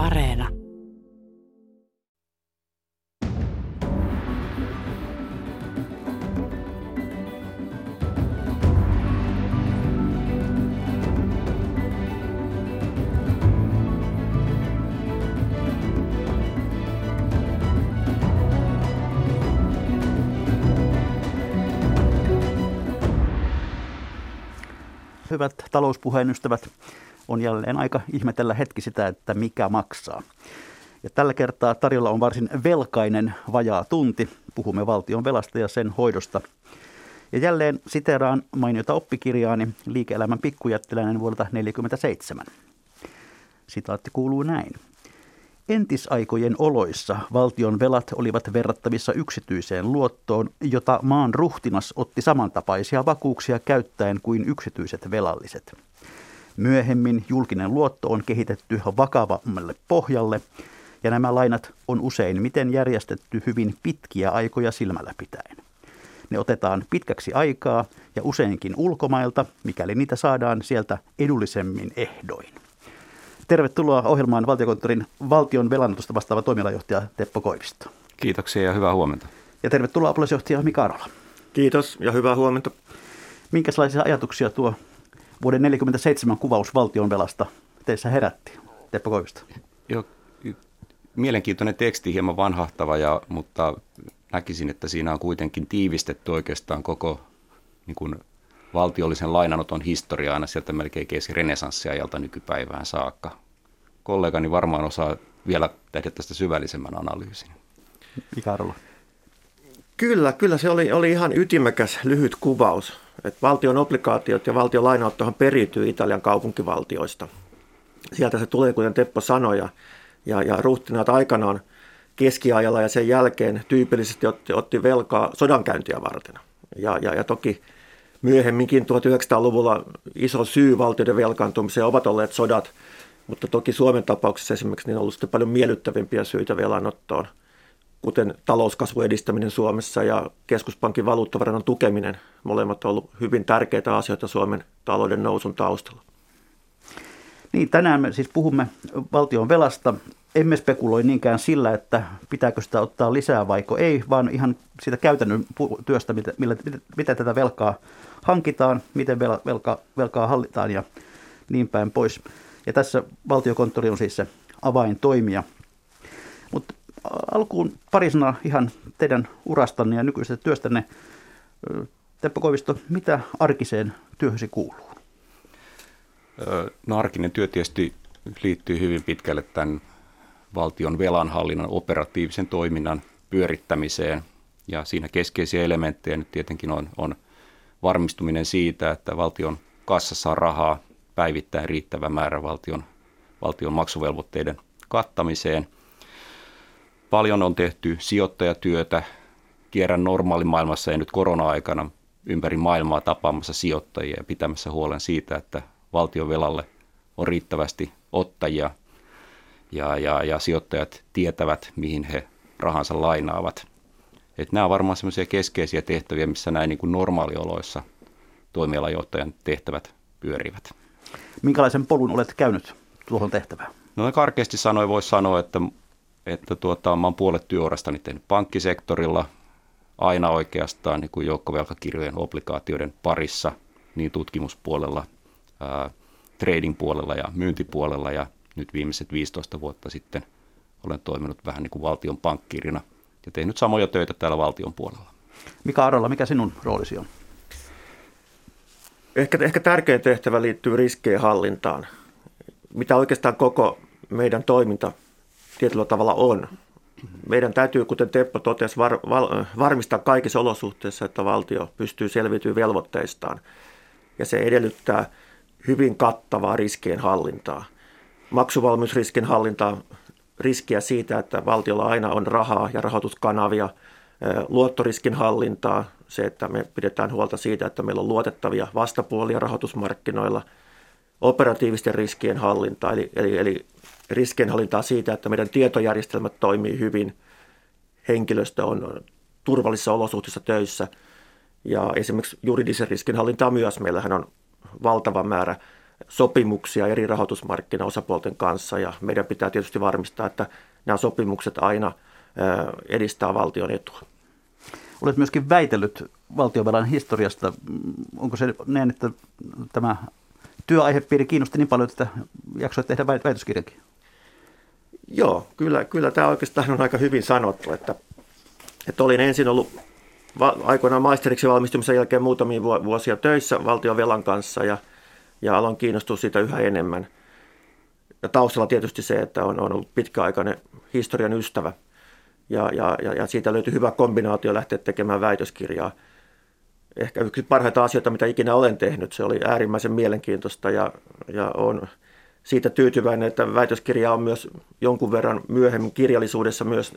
Areena. Hyvät talouspuheen ystävät, on jälleen aika ihmetellä hetki sitä, että mikä maksaa. Ja tällä kertaa tarjolla on varsin velkainen vajaa tunti. Puhumme valtion velasta ja sen hoidosta. Ja jälleen siteraan mainiota oppikirjaani Liike-elämän pikkujättiläinen vuodelta 1947. Sitaatti kuuluu näin. Entisaikojen oloissa valtion velat olivat verrattavissa yksityiseen luottoon, jota maan ruhtinas otti samantapaisia vakuuksia käyttäen kuin yksityiset velalliset. Myöhemmin julkinen luotto on kehitetty vakavammalle pohjalle, ja nämä lainat on usein miten järjestetty hyvin pitkiä aikoja silmällä pitäen. Ne otetaan pitkäksi aikaa ja useinkin ulkomailta, mikäli niitä saadaan sieltä edullisemmin ehdoin. Tervetuloa ohjelmaan valtiokonttorin valtion velanotosta vastaava toimialajohtaja Teppo Koivisto. Kiitoksia ja hyvää huomenta. Ja tervetuloa apulaisjohtaja Mika Arola. Kiitos ja hyvää huomenta. Minkälaisia ajatuksia tuo vuoden 1947 kuvaus valtion velasta teissä herätti, Teppo Koivisto? Joo, mielenkiintoinen teksti, hieman vanhahtava, ja, mutta näkisin, että siinä on kuitenkin tiivistetty oikeastaan koko niin kuin valtiollisen lainanoton historiaa aina sieltä melkein kesi renesanssiajalta nykypäivään saakka. Kollegani varmaan osaa vielä tehdä tästä syvällisemmän analyysin. Mikä? Kyllä, kyllä se oli, oli ihan ytimekäs lyhyt kuvaus. Et valtion obligaatiot ja valtion lainanottohan periytyy Italian kaupunkivaltioista. Sieltä se tulee, kuten Teppo sanoi, ja, ja, ja ruhtinaat aikanaan keskiajalla ja sen jälkeen tyypillisesti otti, otti velkaa sodankäyntiä varten. Ja, ja, ja toki myöhemminkin 1900-luvulla iso syy valtioiden velkaantumiseen ovat olleet sodat, mutta toki Suomen tapauksessa esimerkiksi niin on ollut paljon miellyttävimpiä syitä velanottoon, kuten talouskasvun edistäminen Suomessa ja keskuspankin valuuttavarannon tukeminen. Molemmat ovat olleet hyvin tärkeitä asioita Suomen talouden nousun taustalla. Niin, tänään me siis puhumme valtion velasta. Emme spekuloi niinkään sillä, että pitääkö sitä ottaa lisää vaiko ei, vaan ihan siitä käytännön työstä, millä, millä, miten tätä velkaa hankitaan, miten velka, velkaa hallitaan ja niin päin pois. Ja tässä valtiokonttori on siis se avaintoimija. Mutta alkuun pari sanaa ihan teidän urastanne ja nykyisestä työstänne. Teppo Koivisto, mitä arkiseen työhösi kuuluu? No arkinen työ tietysti liittyy hyvin pitkälle tämän valtion velanhallinnan operatiivisen toiminnan pyörittämiseen. Ja siinä keskeisiä elementtejä nyt tietenkin on, on varmistuminen siitä, että valtion kassassa on rahaa päivittäin riittävä määrä valtion, valtion maksuvelvoitteiden kattamiseen. Paljon on tehty sijoittajatyötä. Kierrän normaalimaailmassa ja nyt korona-aikana ympäri maailmaa tapaamassa sijoittajia ja pitämässä huolen siitä, että valtion velalle on riittävästi ottajia ja, ja, ja sijoittajat tietävät, mihin he rahansa lainaavat. Et nämä on varmaan sellaisia keskeisiä tehtäviä, missä näin niin kuin normaalioloissa toimialajohtajan tehtävät pyörivät. Minkälaisen polun olet käynyt tuohon tehtävään? No karkeasti sanoen voisi sanoa, että, että tuota, mä olen puolet työurastani tehnyt pankkisektorilla, aina oikeastaan niin kuin joukkovelkakirjojen obligaatioiden parissa, niin tutkimuspuolella, ää, trading-puolella ja myyntipuolella ja nyt viimeiset 15 vuotta sitten olen toiminut vähän niin kuin valtion pankkirina ja tehnyt samoja töitä täällä valtion puolella. Mika Arolla, mikä sinun roolisi on? Ehkä, ehkä tärkein tehtävä liittyy riskien hallintaan. Mitä oikeastaan koko meidän toiminta tietyllä tavalla on. Meidän täytyy, kuten Teppo totesi, var, var, varmistaa kaikissa olosuhteissa, että valtio pystyy selviytymään velvoitteistaan. Ja se edellyttää hyvin kattavaa riskien hallintaa. Maksuvalmiusriskin hallintaa, riskiä siitä, että valtiolla aina on rahaa ja rahoituskanavia, luottoriskin hallintaa, se, että me pidetään huolta siitä, että meillä on luotettavia vastapuolia rahoitusmarkkinoilla, operatiivisten riskien hallintaa, eli, eli, eli riskien hallintaa siitä, että meidän tietojärjestelmät toimii hyvin, henkilöstö on turvallisissa olosuhteissa töissä ja esimerkiksi juridisen riskin hallintaa myös. Meillähän on valtava määrä sopimuksia eri rahoitusmarkkinaosapuolten kanssa ja meidän pitää tietysti varmistaa, että nämä sopimukset aina edistää valtion etua. Olet myöskin väitellyt valtiovelan historiasta. Onko se näin, että tämä työaihepiiri kiinnosti niin paljon, että jaksoit tehdä väitöskirjankin? Joo, kyllä, kyllä tämä oikeastaan on aika hyvin sanottu, että, että olin ensin ollut aikoinaan maisteriksi valmistumisen jälkeen muutamia vuosia töissä valtiovelan kanssa ja, ja aloin kiinnostua siitä yhä enemmän. Ja taustalla tietysti se, että on, on ollut pitkäaikainen historian ystävä ja, ja, ja, ja siitä löytyi hyvä kombinaatio lähteä tekemään väitöskirjaa. Ehkä yksi parhaita asioita, mitä ikinä olen tehnyt. Se oli äärimmäisen mielenkiintoista ja, ja on siitä tyytyväinen, että väitöskirja on myös jonkun verran myöhemmin kirjallisuudessa myös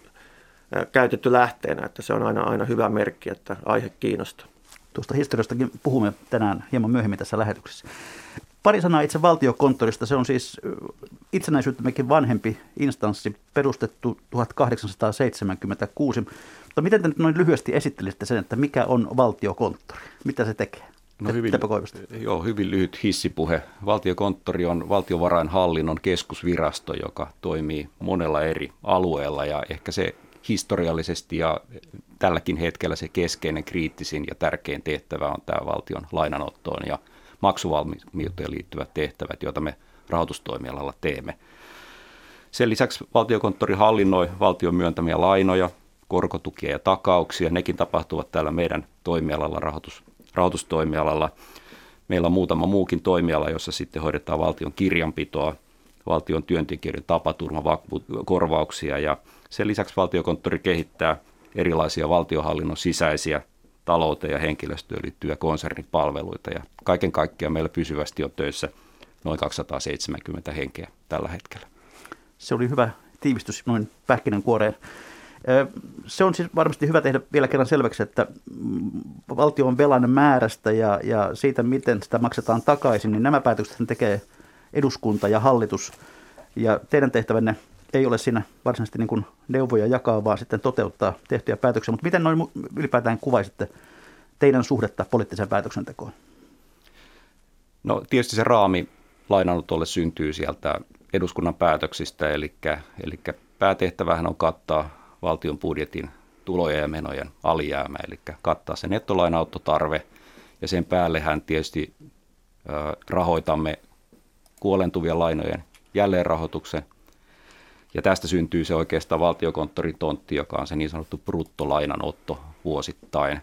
käytetty lähteenä, että se on aina, aina hyvä merkki, että aihe kiinnostaa. Tuosta historiastakin puhumme tänään hieman myöhemmin tässä lähetyksessä. Pari sanaa itse valtiokonttorista. Se on siis itsenäisyyttämmekin vanhempi instanssi, perustettu 1876. Mutta miten te nyt noin lyhyesti esittelisitte sen, että mikä on valtiokonttori? Mitä se tekee? No hyvin, joo, hyvin lyhyt hissipuhe. Valtiokonttori on valtiovarainhallinnon keskusvirasto, joka toimii monella eri alueella ja ehkä se historiallisesti ja tälläkin hetkellä se keskeinen, kriittisin ja tärkein tehtävä on tämä valtion lainanottoon ja maksuvalmiuteen liittyvät tehtävät, joita me rahoitustoimialalla teemme. Sen lisäksi valtiokonttori hallinnoi valtion myöntämiä lainoja, korkotukia ja takauksia. Nekin tapahtuvat täällä meidän toimialalla, rahoitus, rahoitustoimialalla. Meillä on muutama muukin toimiala, jossa sitten hoidetaan valtion kirjanpitoa, valtion työntekijöiden tapaturmakorvauksia ja sen lisäksi valtiokonttori kehittää erilaisia valtiohallinnon sisäisiä talouteen ja henkilöstöön liittyviä konsernipalveluita ja kaiken kaikkiaan meillä pysyvästi on töissä noin 270 henkeä tällä hetkellä. Se oli hyvä tiivistys noin pähkinänkuoreen. Se on siis varmasti hyvä tehdä vielä kerran selväksi, että valtion velan määrästä ja, ja siitä, miten sitä maksetaan takaisin, niin nämä päätökset tekee eduskunta ja hallitus. Ja teidän tehtävänne ei ole siinä varsinaisesti niin kuin neuvoja jakaa, vaan sitten toteuttaa tehtyjä päätöksiä. Mutta miten noin ylipäätään kuvaisitte teidän suhdetta poliittiseen päätöksentekoon? No tietysti se raami lainanotolle syntyy sieltä eduskunnan päätöksistä, eli, eli päätehtävähän on kattaa valtion budjetin tulojen ja menojen alijäämä, eli kattaa se nettolainauttotarve, ja sen päällehän tietysti rahoitamme kuolentuvien lainojen jälleenrahoituksen, ja tästä syntyy se oikeastaan valtiokonttorin tontti, joka on se niin sanottu bruttolainanotto vuosittain.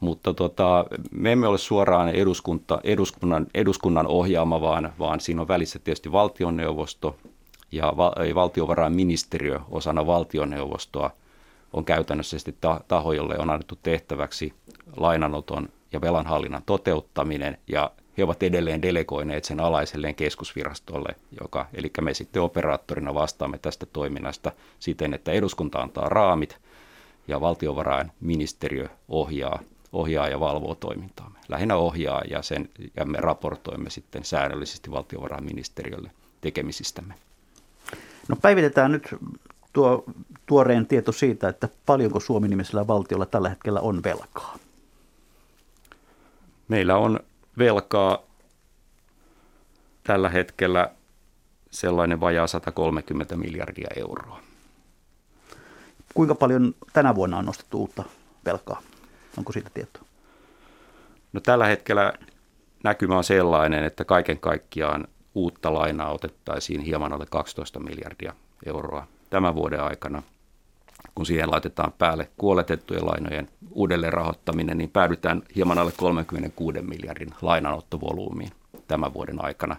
Mutta tota, me emme ole suoraan eduskunta, eduskunnan, eduskunnan ohjaama, vaan, vaan siinä on välissä tietysti valtionneuvosto ja val, valtiovarainministeriö osana valtioneuvostoa on käytännössä taho, jolle on annettu tehtäväksi lainanoton ja velanhallinnan toteuttaminen ja he ovat edelleen delegoineet sen alaiselleen keskusvirastolle, joka, eli me sitten operaattorina vastaamme tästä toiminnasta siten, että eduskunta antaa raamit ja valtiovarainministeriö ohjaa, ohjaa ja valvoo toimintaamme. Lähinnä ohjaa ja, sen, ja me raportoimme sitten säännöllisesti valtiovarainministeriölle tekemisistämme. No päivitetään nyt tuo tuoreen tieto siitä, että paljonko Suomi-nimisellä valtiolla tällä hetkellä on velkaa. Meillä on velkaa tällä hetkellä sellainen vajaa 130 miljardia euroa. Kuinka paljon tänä vuonna on nostettu uutta velkaa? Onko siitä tietoa? No tällä hetkellä näkymä on sellainen, että kaiken kaikkiaan uutta lainaa otettaisiin hieman alle 12 miljardia euroa tämän vuoden aikana kun siihen laitetaan päälle kuoletettujen lainojen uudelleen rahoittaminen, niin päädytään hieman alle 36 miljardin lainanottovolyymiin tämän vuoden aikana.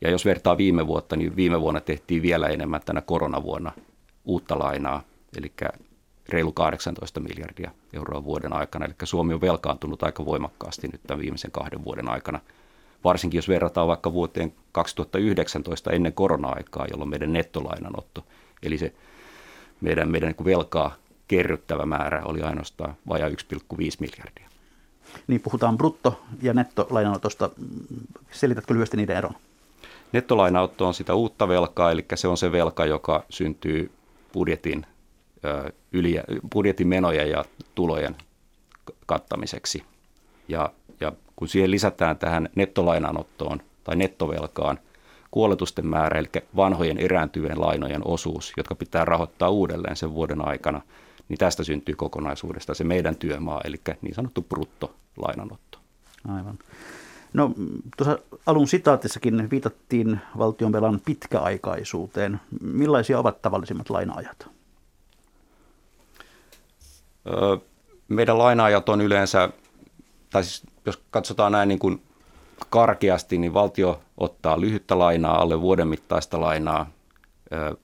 Ja jos vertaa viime vuotta, niin viime vuonna tehtiin vielä enemmän tänä koronavuonna uutta lainaa, eli reilu 18 miljardia euroa vuoden aikana. Eli Suomi on velkaantunut aika voimakkaasti nyt tämän viimeisen kahden vuoden aikana. Varsinkin jos verrataan vaikka vuoteen 2019 ennen korona-aikaa, jolloin meidän nettolainanotto, eli se meidän, meidän niin velkaa kerryttävä määrä oli ainoastaan vajaa 1,5 miljardia. Niin puhutaan brutto- ja nettolainanotosta. Selitätkö lyhyesti niiden eron? Nettolainanotto on sitä uutta velkaa, eli se on se velka, joka syntyy budjetin, yli, budjetin menojen ja tulojen kattamiseksi. Ja, ja kun siihen lisätään tähän nettolainanottoon tai nettovelkaan kuoletusten määrä, eli vanhojen erääntyvien lainojen osuus, jotka pitää rahoittaa uudelleen sen vuoden aikana, niin tästä syntyy kokonaisuudesta se meidän työmaa, eli niin sanottu bruttolainanotto. Aivan. No tuossa alun sitaatissakin viitattiin valtionvelan pitkäaikaisuuteen. Millaisia ovat tavallisimmat lainaajat? meidän lainaajat on yleensä, tai siis jos katsotaan näin niin kuin karkeasti, niin valtio ottaa lyhyttä lainaa, alle vuoden mittaista lainaa,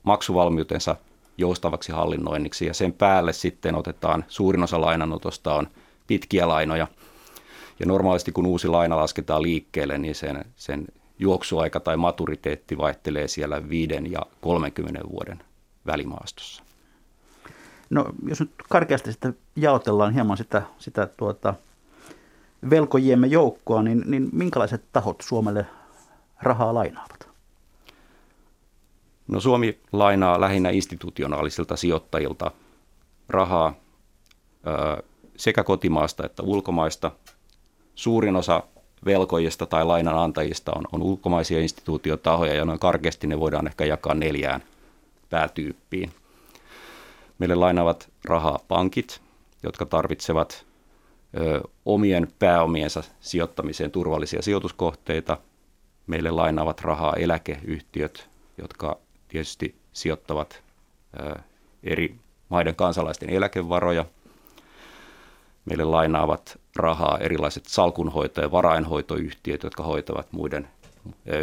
maksuvalmiutensa joustavaksi hallinnoinniksi ja sen päälle sitten otetaan, suurin osa lainanotosta on pitkiä lainoja. Ja normaalisti kun uusi laina lasketaan liikkeelle, niin sen, sen juoksuaika tai maturiteetti vaihtelee siellä 5 ja 30 vuoden välimaastossa. No jos nyt karkeasti sitten jaotellaan hieman sitä, sitä tuota, velkojiemme joukkoa, niin, niin minkälaiset tahot Suomelle rahaa lainaavat? No Suomi lainaa lähinnä institutionaalisilta sijoittajilta rahaa sekä kotimaasta että ulkomaista. Suurin osa velkojista tai lainanantajista on, on ulkomaisia instituutiotahoja ja noin karkeasti ne voidaan ehkä jakaa neljään päätyyppiin. Meille lainaavat rahaa pankit, jotka tarvitsevat omien pääomiensa sijoittamiseen turvallisia sijoituskohteita. Meille lainaavat rahaa eläkeyhtiöt, jotka tietysti sijoittavat eri maiden kansalaisten eläkevaroja. Meille lainaavat rahaa erilaiset salkunhoito- ja varainhoitoyhtiöt, jotka hoitavat muiden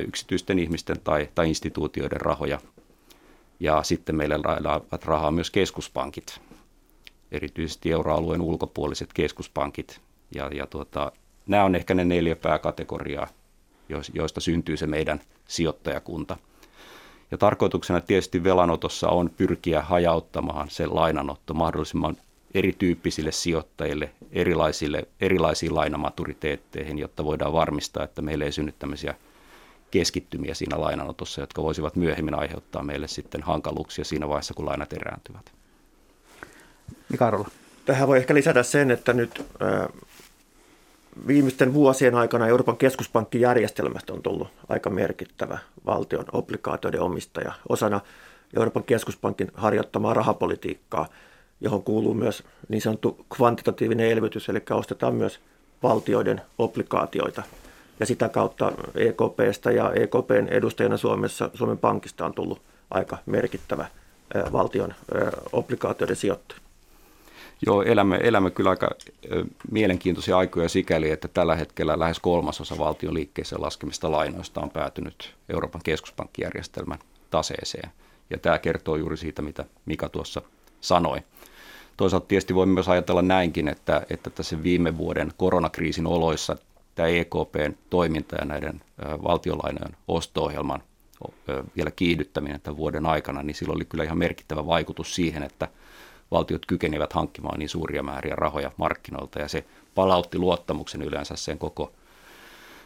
yksityisten ihmisten tai, tai instituutioiden rahoja. Ja sitten meille lainaavat rahaa myös keskuspankit, erityisesti euroalueen ulkopuoliset keskuspankit. Ja, ja tuota, nämä on ehkä ne neljä pääkategoriaa, joista syntyy se meidän sijoittajakunta. Ja tarkoituksena tietysti velanotossa on pyrkiä hajauttamaan se lainanotto mahdollisimman erityyppisille sijoittajille, erilaisille, erilaisiin lainamaturiteetteihin, jotta voidaan varmistaa, että meillä ei synny tämmöisiä keskittymiä siinä lainanotossa, jotka voisivat myöhemmin aiheuttaa meille sitten hankaluuksia siinä vaiheessa, kun lainat erääntyvät. Mika. Tähän voi ehkä lisätä sen, että nyt viimeisten vuosien aikana Euroopan keskuspankkijärjestelmästä on tullut aika merkittävä valtion obligaatioiden omistaja osana Euroopan keskuspankin harjoittamaa rahapolitiikkaa, johon kuuluu myös niin sanottu kvantitatiivinen elvytys, eli ostetaan myös valtioiden obligaatioita. Ja sitä kautta EKPstä ja EKPn edustajana Suomessa, Suomen Pankista on tullut aika merkittävä valtion obligaatioiden sijoittaja. Joo, elämme, elämme kyllä aika mielenkiintoisia aikoja sikäli, että tällä hetkellä lähes kolmasosa valtion liikkeeseen laskemista lainoista on päätynyt Euroopan keskuspankkijärjestelmän taseeseen. Ja tämä kertoo juuri siitä, mitä Mika tuossa sanoi. Toisaalta tietysti voimme myös ajatella näinkin, että, että tässä viime vuoden koronakriisin oloissa tämä EKPn toiminta ja näiden valtiolainojen osto-ohjelman vielä kiihdyttäminen tämän vuoden aikana, niin sillä oli kyllä ihan merkittävä vaikutus siihen, että – valtiot kykenivät hankkimaan niin suuria määriä rahoja markkinoilta ja se palautti luottamuksen yleensä sen koko,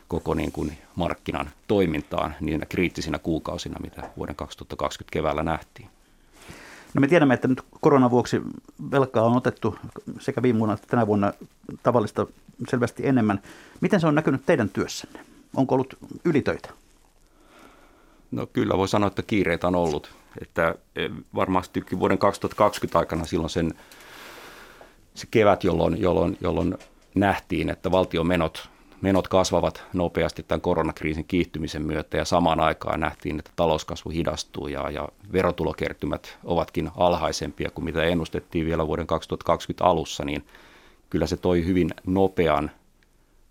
koko niin kuin markkinan toimintaan niinä kriittisinä kuukausina, mitä vuoden 2020 keväällä nähtiin. No me tiedämme, että nyt koronan vuoksi velkaa on otettu sekä viime vuonna että tänä vuonna tavallista selvästi enemmän. Miten se on näkynyt teidän työssänne? Onko ollut ylitöitä? No kyllä voi sanoa, että kiireitä on ollut. Että e, varmasti vuoden 2020 aikana silloin sen, se kevät, jolloin, jolloin, jolloin nähtiin, että valtion menot, menot kasvavat nopeasti tämän koronakriisin kiihtymisen myötä ja samaan aikaan nähtiin, että talouskasvu hidastuu ja, ja verotulokertymät ovatkin alhaisempia kuin mitä ennustettiin vielä vuoden 2020 alussa, niin kyllä se toi hyvin nopean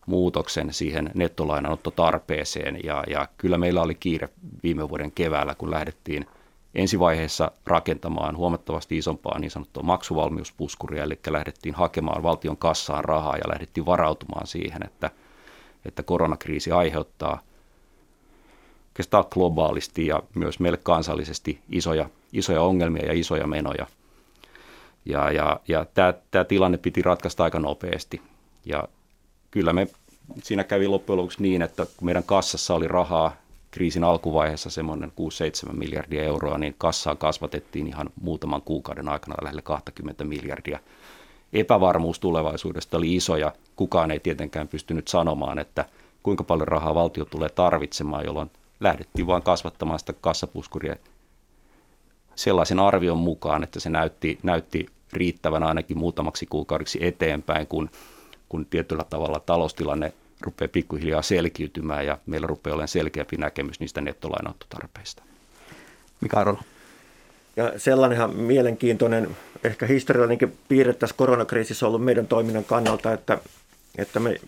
muutoksen siihen nettolainanottotarpeeseen ja, ja kyllä meillä oli kiire viime vuoden keväällä, kun lähdettiin – ensivaiheessa rakentamaan huomattavasti isompaa niin sanottua maksuvalmiuspuskuria, eli lähdettiin hakemaan valtion kassaan rahaa ja lähdettiin varautumaan siihen, että, että koronakriisi aiheuttaa oikeastaan globaalisti ja myös meille kansallisesti isoja, isoja ongelmia ja isoja menoja. Ja, ja, ja tämä, tämä tilanne piti ratkaista aika nopeasti. Ja kyllä me siinä kävi loppujen lopuksi niin, että kun meidän kassassa oli rahaa kriisin alkuvaiheessa semmoinen 6-7 miljardia euroa, niin kassaa kasvatettiin ihan muutaman kuukauden aikana lähelle 20 miljardia. Epävarmuus tulevaisuudesta oli iso ja kukaan ei tietenkään pystynyt sanomaan, että kuinka paljon rahaa valtio tulee tarvitsemaan, jolloin lähdettiin vain kasvattamaan sitä kassapuskuria sellaisen arvion mukaan, että se näytti, näytti riittävän ainakin muutamaksi kuukaudeksi eteenpäin, kun, kun tietyllä tavalla taloustilanne rupeaa pikkuhiljaa selkiytymään ja meillä rupeaa olemaan selkeämpi näkemys niistä nettolainottotarpeista. Mika Arola. Ja sellainenhan mielenkiintoinen, ehkä historiallinenkin piirre tässä koronakriisissä on ollut meidän toiminnan kannalta, että, että me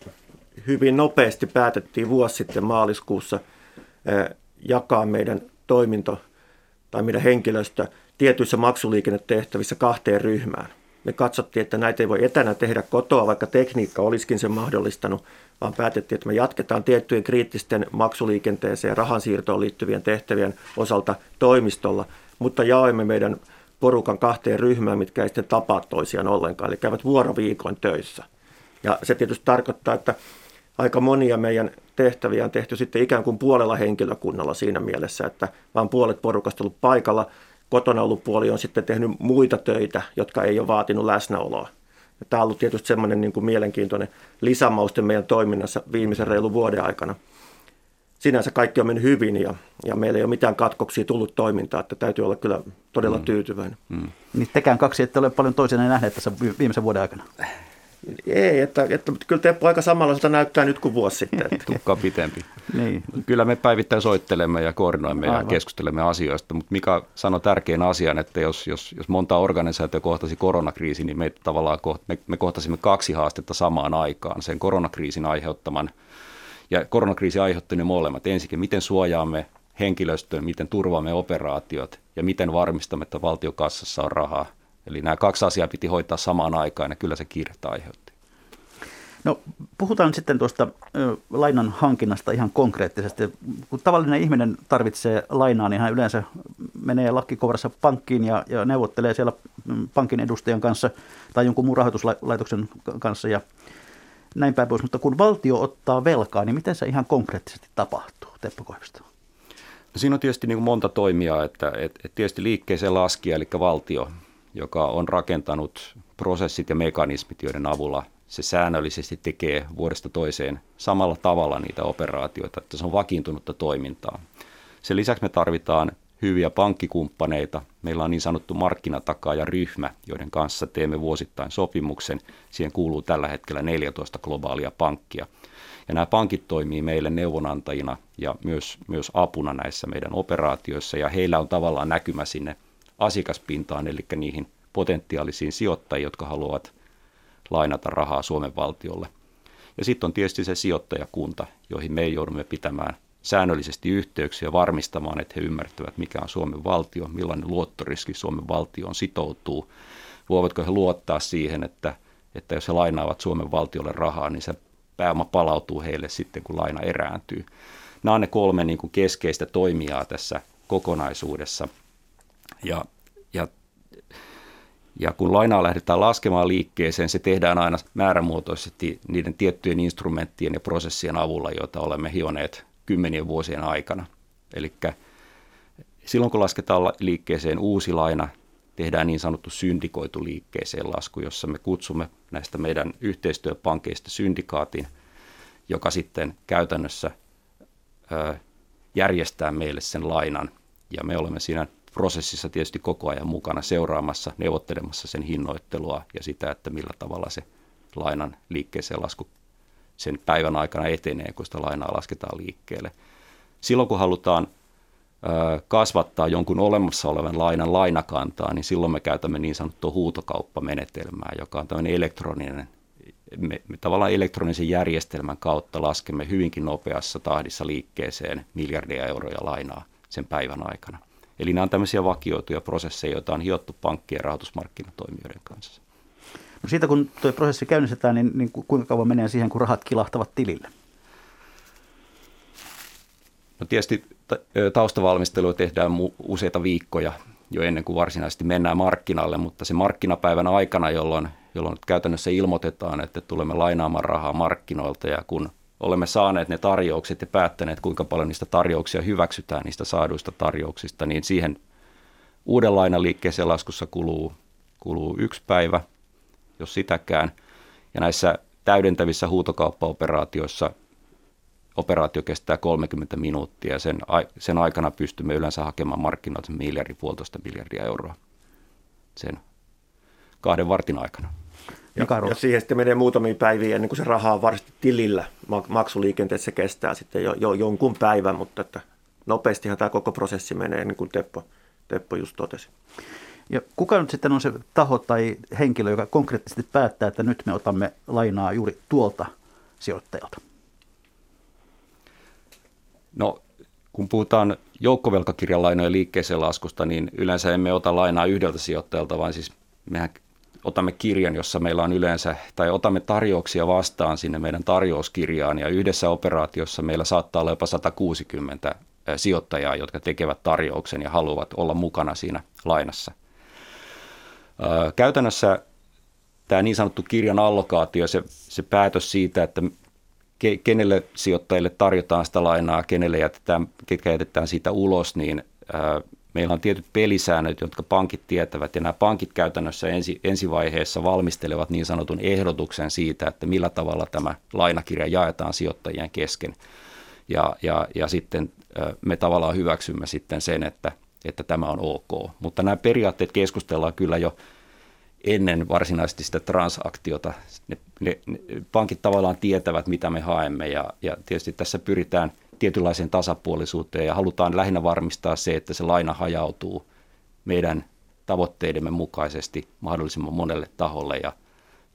hyvin nopeasti päätettiin vuosi sitten maaliskuussa jakaa meidän toiminto tai meidän henkilöstö tietyissä maksuliikennetehtävissä kahteen ryhmään. Me katsottiin, että näitä ei voi etänä tehdä kotoa, vaikka tekniikka olisikin sen mahdollistanut, vaan päätettiin, että me jatketaan tiettyjen kriittisten maksuliikenteeseen ja rahansiirtoon liittyvien tehtävien osalta toimistolla, mutta jaoimme meidän porukan kahteen ryhmään, mitkä ei sitten tapaa toisiaan ollenkaan, eli käyvät vuoroviikon töissä. Ja se tietysti tarkoittaa, että aika monia meidän tehtäviä on tehty sitten ikään kuin puolella henkilökunnalla siinä mielessä, että vain puolet porukasta ollut paikalla. Kotona ollut puoli on sitten tehnyt muita töitä, jotka ei ole vaatinut läsnäoloa. Tämä on ollut tietysti semmoinen niin kuin mielenkiintoinen lisämauste meidän toiminnassa viimeisen reilun vuoden aikana. Sinänsä kaikki on mennyt hyvin ja, ja meillä ei ole mitään katkoksia tullut toimintaa, että täytyy olla kyllä todella mm. tyytyväinen. Mm. Niin tekään kaksi, että ole paljon toisena nähneet tässä viimeisen vuoden aikana. Ei, että, että kyllä Teppo aika samanlaiselta näyttää nyt kuin vuosi sitten. Että. Tukka pitempi. niin. Kyllä me päivittäin soittelemme ja koordinoimme Aivan. ja keskustelemme asioista, mutta Mika sanoi tärkeän asian, että jos, jos, jos monta organisaatio kohtasi koronakriisi, niin me tavallaan koht, me, me kohtasimme kaksi haastetta samaan aikaan. Sen koronakriisin aiheuttaman, ja koronakriisi aiheutti ne molemmat. Ensinnäkin, miten suojaamme henkilöstöön, miten turvaamme operaatiot ja miten varmistamme, että valtiokassassa on rahaa Eli nämä kaksi asiaa piti hoitaa samaan aikaan ja kyllä se kiirettä aiheutti. No puhutaan sitten tuosta ö, lainan hankinnasta ihan konkreettisesti. Kun tavallinen ihminen tarvitsee lainaa, niin hän yleensä menee lakkikovrassa pankkiin ja, ja neuvottelee siellä mm, pankin edustajan kanssa tai jonkun muun rahoituslaitoksen kanssa ja näin päin pois. Mutta kun valtio ottaa velkaa, niin miten se ihan konkreettisesti tapahtuu, Teppo Koivisto? No siinä on tietysti niin monta toimijaa, että et, et tietysti liikkeeseen laskija, eli valtio, joka on rakentanut prosessit ja mekanismit, joiden avulla se säännöllisesti tekee vuodesta toiseen samalla tavalla niitä operaatioita, että se on vakiintunutta toimintaa. Sen lisäksi me tarvitaan hyviä pankkikumppaneita. Meillä on niin sanottu markkinatakaaja-ryhmä, joiden kanssa teemme vuosittain sopimuksen. Siihen kuuluu tällä hetkellä 14 globaalia pankkia. Ja nämä pankit toimii meille neuvonantajina ja myös, myös apuna näissä meidän operaatioissa, ja heillä on tavallaan näkymä sinne asiakaspintaan, eli niihin potentiaalisiin sijoittajiin, jotka haluavat lainata rahaa Suomen valtiolle. Ja sitten on tietysti se sijoittajakunta, joihin me joudumme pitämään säännöllisesti yhteyksiä varmistamaan, että he ymmärtävät, mikä on Suomen valtio, millainen luottoriski Suomen valtioon sitoutuu. Voivatko he luottaa siihen, että, että jos he lainaavat Suomen valtiolle rahaa, niin se pääoma palautuu heille sitten, kun laina erääntyy. Nämä on ne kolme niin kuin keskeistä toimijaa tässä kokonaisuudessa – ja, ja, ja kun lainaa lähdetään laskemaan liikkeeseen, se tehdään aina määrämuotoisesti niiden tiettyjen instrumenttien ja prosessien avulla, joita olemme hioneet kymmenien vuosien aikana. Eli silloin kun lasketaan liikkeeseen uusi laina, tehdään niin sanottu syndikoitu liikkeeseen lasku, jossa me kutsumme näistä meidän yhteistyöpankeista syndikaatin, joka sitten käytännössä ö, järjestää meille sen lainan. Ja me olemme siinä prosessissa tietysti koko ajan mukana seuraamassa, neuvottelemassa sen hinnoittelua ja sitä, että millä tavalla se lainan liikkeeseen lasku sen päivän aikana etenee, kun sitä lainaa lasketaan liikkeelle. Silloin kun halutaan kasvattaa jonkun olemassa olevan lainan lainakantaa, niin silloin me käytämme niin sanottua huutokauppamenetelmää, joka on tämmöinen elektroninen, me, me tavallaan elektronisen järjestelmän kautta laskemme hyvinkin nopeassa tahdissa liikkeeseen miljardia euroja lainaa sen päivän aikana. Eli nämä on tämmöisiä vakioituja prosesseja, joita on hiottu pankkien ja rahoitusmarkkinatoimijoiden kanssa. No siitä kun tuo prosessi käynnistetään, niin, niin kuinka kauan menee siihen, kun rahat kilahtavat tilille? No tietysti taustavalmistelua tehdään useita viikkoja jo ennen kuin varsinaisesti mennään markkinalle, mutta se markkinapäivän aikana, jolloin, jolloin käytännössä ilmoitetaan, että tulemme lainaamaan rahaa markkinoilta ja kun olemme saaneet ne tarjoukset ja päättäneet, kuinka paljon niistä tarjouksia hyväksytään niistä saaduista tarjouksista, niin siihen uuden lainan liikkeeseen laskussa kuluu, kuluu yksi päivä, jos sitäkään. Ja näissä täydentävissä huutokauppaoperaatioissa operaatio kestää 30 minuuttia ja sen, sen aikana pystymme yleensä hakemaan markkinoilta miljardi, puolitoista miljardia euroa sen kahden vartin aikana. Ja, ja siihen sitten menee muutamia päiviä ennen kuin se raha on varsinaisesti tilillä. Maksuliikenteessä kestää sitten jo, jo jonkun päivän, mutta että nopeastihan tämä koko prosessi menee, niin kuin Teppo, Teppo just totesi. Ja kuka nyt sitten on se taho tai henkilö, joka konkreettisesti päättää, että nyt me otamme lainaa juuri tuolta sijoittajalta? No, kun puhutaan joukkovelkakirjalainojen liikkeeseen laskusta, niin yleensä emme ota lainaa yhdeltä sijoittajalta, vaan siis mehän otamme kirjan, jossa meillä on yleensä, tai otamme tarjouksia vastaan sinne meidän tarjouskirjaan, ja yhdessä operaatiossa meillä saattaa olla jopa 160 sijoittajaa, jotka tekevät tarjouksen ja haluavat olla mukana siinä lainassa. Käytännössä tämä niin sanottu kirjan allokaatio, se, se päätös siitä, että kenelle sijoittajille tarjotaan sitä lainaa, kenelle jätetään, ketkä jätetään siitä ulos, niin meillä on tietyt pelisäännöt, jotka pankit tietävät, ja nämä pankit käytännössä ensi, ensivaiheessa valmistelevat niin sanotun ehdotuksen siitä, että millä tavalla tämä lainakirja jaetaan sijoittajien kesken. Ja, ja, ja sitten me tavallaan hyväksymme sitten sen, että, että tämä on ok. Mutta nämä periaatteet keskustellaan kyllä jo ennen varsinaisesti sitä transaktiota. Ne, ne, ne, pankit tavallaan tietävät, mitä me haemme, ja, ja tietysti tässä pyritään – tietynlaiseen tasapuolisuuteen ja halutaan lähinnä varmistaa se, että se laina hajautuu meidän tavoitteidemme mukaisesti mahdollisimman monelle taholle ja,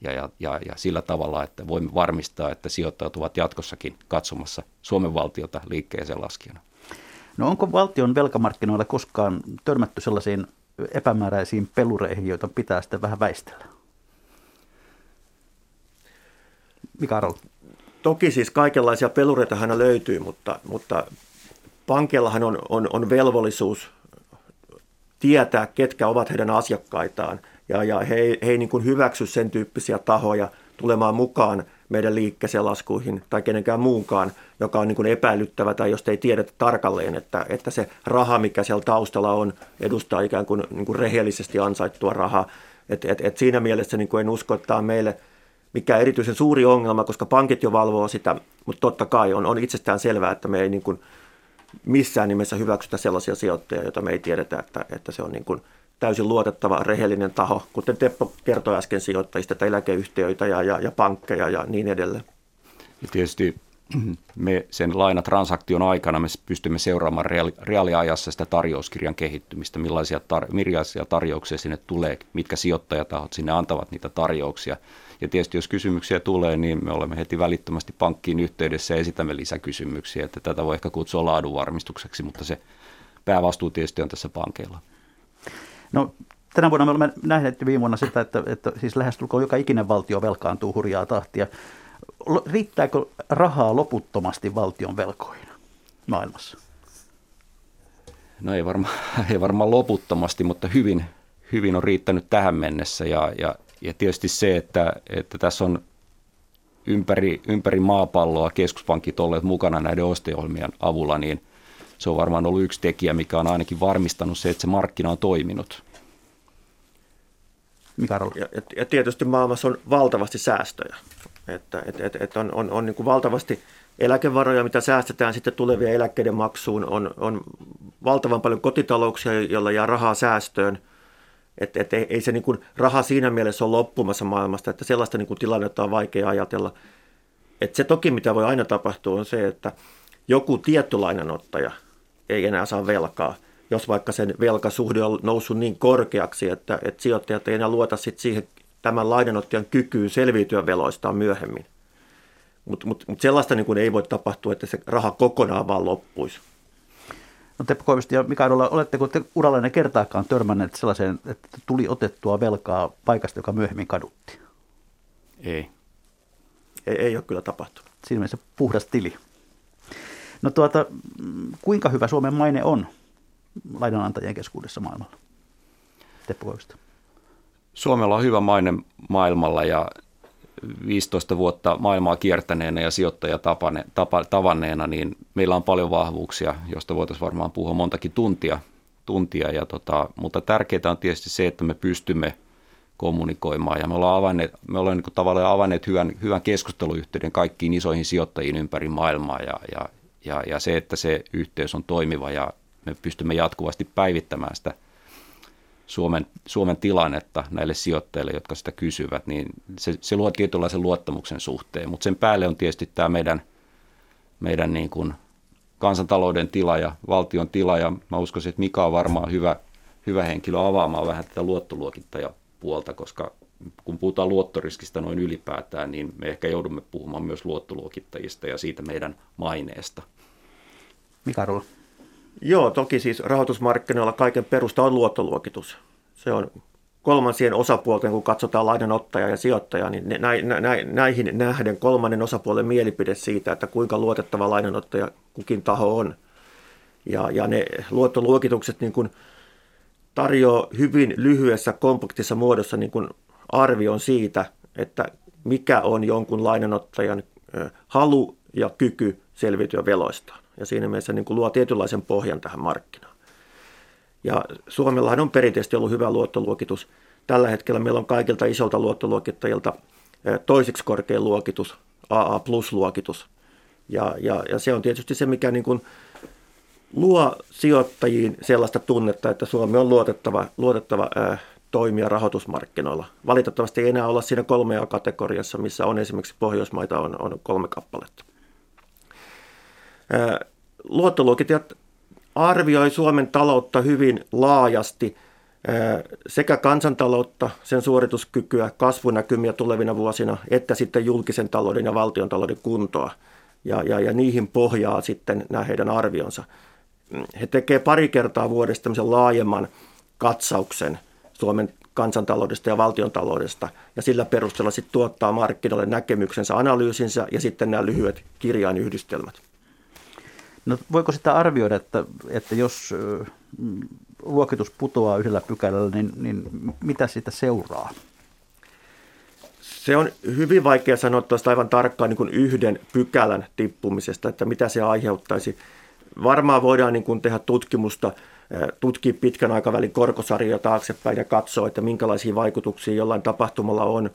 ja, ja, ja, ja sillä tavalla, että voimme varmistaa, että sijoittajat ovat jatkossakin katsomassa Suomen valtiota liikkeeseen laskijana. No onko valtion velkamarkkinoilla koskaan törmätty sellaisiin epämääräisiin pelureihin, joita pitää sitten vähän väistellä? Mikä Toki siis kaikenlaisia pelureita hän löytyy, mutta, mutta pankellahan on, on, on velvollisuus tietää, ketkä ovat heidän asiakkaitaan. Ja, ja he, he ei niin kuin hyväksy sen tyyppisiä tahoja tulemaan mukaan meidän liikkeeseen laskuihin tai kenenkään muunkaan, joka on niin kuin epäilyttävä tai jos ei tiedetä tarkalleen, että, että se raha, mikä siellä taustalla on, edustaa ikään kuin, niin kuin rehellisesti ansaittua rahaa. Et, et, et siinä mielessä niin kuin en usko, että tämä on meille – mikä erityisen suuri ongelma, koska pankit jo valvoo sitä, mutta totta kai on, on itsestään selvää, että me ei niin kuin missään nimessä hyväksytä sellaisia sijoittajia, joita me ei tiedetä, että, että se on niin kuin täysin luotettava, rehellinen taho, kuten Teppo kertoi äsken sijoittajista, että eläkeyhtiöitä ja, ja, ja pankkeja ja niin edelleen. Ja tietysti me sen lainatransaktion aikana me pystymme seuraamaan reaali, reaaliajassa sitä tarjouskirjan kehittymistä, millaisia, tar, tarjouksia sinne tulee, mitkä sijoittajatahot sinne antavat niitä tarjouksia. Ja tietysti jos kysymyksiä tulee, niin me olemme heti välittömästi pankkiin yhteydessä ja esitämme lisäkysymyksiä, että tätä voi ehkä kutsua laadunvarmistukseksi, mutta se päävastuu tietysti on tässä pankeilla. No tänä vuonna me olemme nähneet viime vuonna sitä, että, että siis lähestulkoon joka ikinen valtio velkaantuu hurjaa tahtia. Riittääkö rahaa loputtomasti valtion velkoihin maailmassa? No ei varmaan ei varma loputtomasti, mutta hyvin, hyvin on riittänyt tähän mennessä ja, ja, ja tietysti se, että, että tässä on ympäri, ympäri maapalloa keskuspankit olleet mukana näiden osteohjelmien avulla, niin se on varmaan ollut yksi tekijä, mikä on ainakin varmistanut se, että se markkina on toiminut. Mikä ja, ja tietysti maailmassa on valtavasti säästöjä. Että et, et, et on, on, on niin kuin valtavasti eläkevaroja, mitä säästetään sitten tulevien eläkkeiden maksuun. On, on valtavan paljon kotitalouksia, joilla jää rahaa säästöön. Että et, ei, se niin kuin raha siinä mielessä ole loppumassa maailmasta, että sellaista niin kuin tilannetta on vaikea ajatella. Et se toki, mitä voi aina tapahtua, on se, että joku tietty lainanottaja ei enää saa velkaa, jos vaikka sen velkasuhde on noussut niin korkeaksi, että, että sijoittajat ei enää luota sit siihen tämän lainanottajan kykyyn selviytyä veloistaan myöhemmin. Mutta mut, mut sellaista niin kuin ei voi tapahtua, että se raha kokonaan vaan loppuisi. No Teppo Koivisto ja Mikael, oletteko te urallanne kertaakaan törmänneet sellaiseen, että tuli otettua velkaa paikasta, joka myöhemmin kadutti? Ei. Ei, ei ole kyllä tapahtunut. Siinä mielessä puhdas tili. No tuota, kuinka hyvä Suomen maine on lainanantajien keskuudessa maailmalla? Teppo Koivisto. Suomella on hyvä maine maailmalla ja 15 vuotta maailmaa kiertäneenä ja sijoittaja tavanneena, niin meillä on paljon vahvuuksia, joista voitaisiin varmaan puhua montakin tuntia. tuntia ja tota, mutta tärkeää on tietysti se, että me pystymme kommunikoimaan. Ja me ollaan, avanneet, me ollaan niin tavallaan avanneet hyvän, hyvän keskusteluyhteyden kaikkiin isoihin sijoittajiin ympäri maailmaa ja, ja, ja, ja se, että se yhteys on toimiva ja me pystymme jatkuvasti päivittämään sitä Suomen, Suomen tilannetta näille sijoittajille, jotka sitä kysyvät, niin se, se luo tietynlaisen luottamuksen suhteen. Mutta sen päälle on tietysti tämä meidän, meidän niin kuin kansantalouden tila ja valtion tila, ja mä uskoisin, että Mika on varmaan hyvä, hyvä henkilö avaamaan vähän tätä luottoluokittajapuolta, koska kun puhutaan luottoriskistä noin ylipäätään, niin me ehkä joudumme puhumaan myös luottoluokittajista ja siitä meidän maineesta. Mika Rulla. Joo, toki siis rahoitusmarkkinoilla kaiken perusta on luottoluokitus. Se on kolmansien osapuolten, kun katsotaan lainanottaja ja sijoittaja, niin näihin nähden kolmannen osapuolen mielipide siitä, että kuinka luotettava lainanottaja kukin taho on. Ja, ja ne luottoluokitukset niin kuin tarjoaa hyvin lyhyessä, kompaktissa muodossa niin kuin arvion siitä, että mikä on jonkun lainanottajan halu ja kyky selviytyä veloistaan. Ja siinä mielessä niin kuin luo tietynlaisen pohjan tähän markkinaan. Ja Suomellahan on perinteisesti ollut hyvä luottoluokitus. Tällä hetkellä meillä on kaikilta isolta luottoluokittajilta toiseksi korkein luokitus, AA plus-luokitus. Ja, ja, ja se on tietysti se, mikä niin kuin luo sijoittajiin sellaista tunnetta, että Suomi on luotettava, luotettava ää, toimija rahoitusmarkkinoilla. Valitettavasti ei enää olla siinä kolmea kategoriassa, missä on esimerkiksi Pohjoismaita on, on kolme kappaletta. Luottoluokittajat arvioi Suomen taloutta hyvin laajasti, sekä kansantaloutta, sen suorituskykyä, kasvunäkymiä tulevina vuosina, että sitten julkisen talouden ja valtion talouden kuntoa. Ja, ja, ja niihin pohjaa sitten nämä heidän arvionsa. He tekevät pari kertaa vuodesta tämmöisen laajemman katsauksen Suomen kansantaloudesta ja valtiontaloudesta, ja sillä perusteella sitten tuottaa markkinoille näkemyksensä, analyysinsä ja sitten nämä lyhyet kirjainyhdistelmät. No voiko sitä arvioida, että, että jos luokitus putoaa yhdellä pykälällä, niin, niin mitä siitä seuraa? Se on hyvin vaikea sanoa tuosta aivan tarkkaan niin kuin yhden pykälän tippumisesta, että mitä se aiheuttaisi. Varmaan voidaan niin kuin tehdä tutkimusta, tutkia pitkän aikavälin korkosarjoja taaksepäin ja katsoa, että minkälaisia vaikutuksia jollain tapahtumalla on.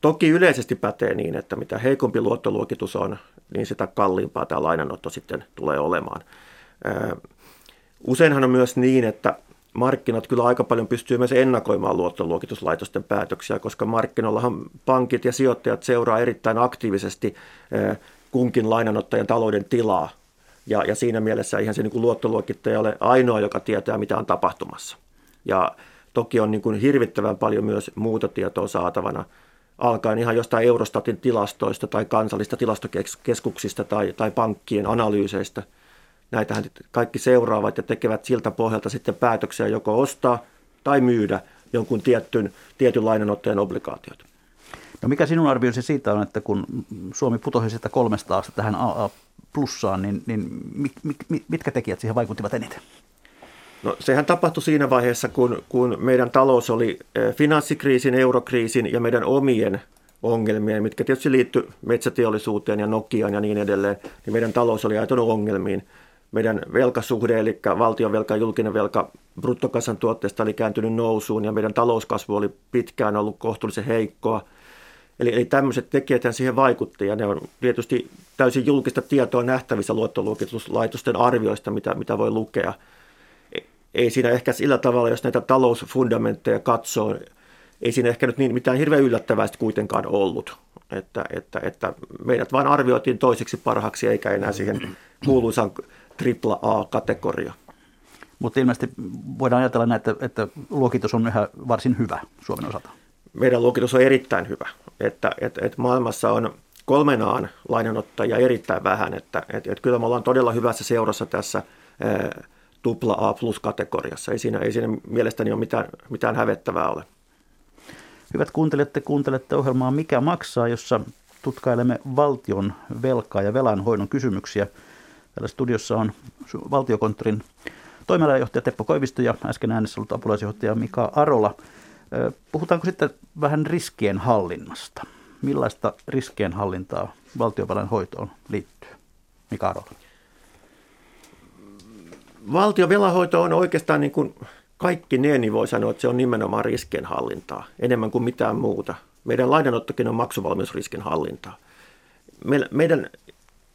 Toki yleisesti pätee niin, että mitä heikompi luottoluokitus on, niin sitä kalliimpaa tämä lainanotto sitten tulee olemaan. Useinhan on myös niin, että markkinat kyllä aika paljon pystyy myös ennakoimaan luottoluokituslaitosten päätöksiä, koska markkinoillahan pankit ja sijoittajat seuraa erittäin aktiivisesti kunkin lainanottajan talouden tilaa. Ja, ja siinä mielessä ihan se niin kuin luottoluokittaja ole ainoa, joka tietää, mitä on tapahtumassa. Ja toki on niin kuin hirvittävän paljon myös muuta tietoa saatavana – alkaen ihan jostain Eurostatin tilastoista tai kansallista tilastokeskuksista tai, tai pankkien analyyseistä. Näitähän kaikki seuraavat ja tekevät siltä pohjalta sitten päätöksiä joko ostaa tai myydä jonkun tietyn, tietyn lainanottajan obligaatiot. No mikä sinun arvioisi siitä on, että kun Suomi putosi sitä kolmesta astetta tähän AA plussaan, niin, niin mitkä tekijät siihen vaikuttivat eniten? No, sehän tapahtui siinä vaiheessa, kun, kun meidän talous oli eh, finanssikriisin, eurokriisin ja meidän omien ongelmien, mitkä tietysti liittyy metsäteollisuuteen ja Nokiaan ja niin edelleen, niin meidän talous oli ajatellut ongelmiin. Meidän velkasuhde, eli valtion velka ja julkinen velka bruttokansantuotteesta oli kääntynyt nousuun ja meidän talouskasvu oli pitkään ollut kohtuullisen heikkoa. Eli, eli tämmöiset tekijät siihen vaikutti ja ne on tietysti täysin julkista tietoa nähtävissä luottoluokituslaitosten arvioista, mitä, mitä voi lukea – ei siinä ehkä sillä tavalla, jos näitä talousfundamentteja katsoo, ei siinä ehkä nyt niin mitään hirveän yllättävää kuitenkaan ollut. Että, että, että meidät vain arvioitiin toiseksi parhaaksi eikä enää siihen kuuluisaan AAA-kategoria. Mutta ilmeisesti voidaan ajatella näin, että, että luokitus on yhä varsin hyvä Suomen osalta. Meidän luokitus on erittäin hyvä. Että, että, että maailmassa on kolmenaan lainanottajia erittäin vähän. Että, että, että kyllä me ollaan todella hyvässä seurassa tässä tupla A plus kategoriassa. Ei siinä, ei siinä mielestäni ole mitään, mitään hävettävää ole. Hyvät kuuntelijat, te kuuntelette ohjelmaa Mikä maksaa, jossa tutkailemme valtion velkaa ja velanhoidon kysymyksiä. Täällä studiossa on valtiokonttorin toimialajohtaja Teppo Koivisto ja äsken äänessä ollut apulaisjohtaja Mika Arola. Puhutaanko sitten vähän riskien hallinnasta? Millaista riskien hallintaa valtiovelan hoitoon liittyy? Mika Arola. Valtion velanhoito on oikeastaan niin kuin kaikki ne, niin voi sanoa, että se on nimenomaan riskienhallintaa, enemmän kuin mitään muuta. Meidän lainanottokin on maksuvalmiusriskin hallintaa. Meidän, meidän,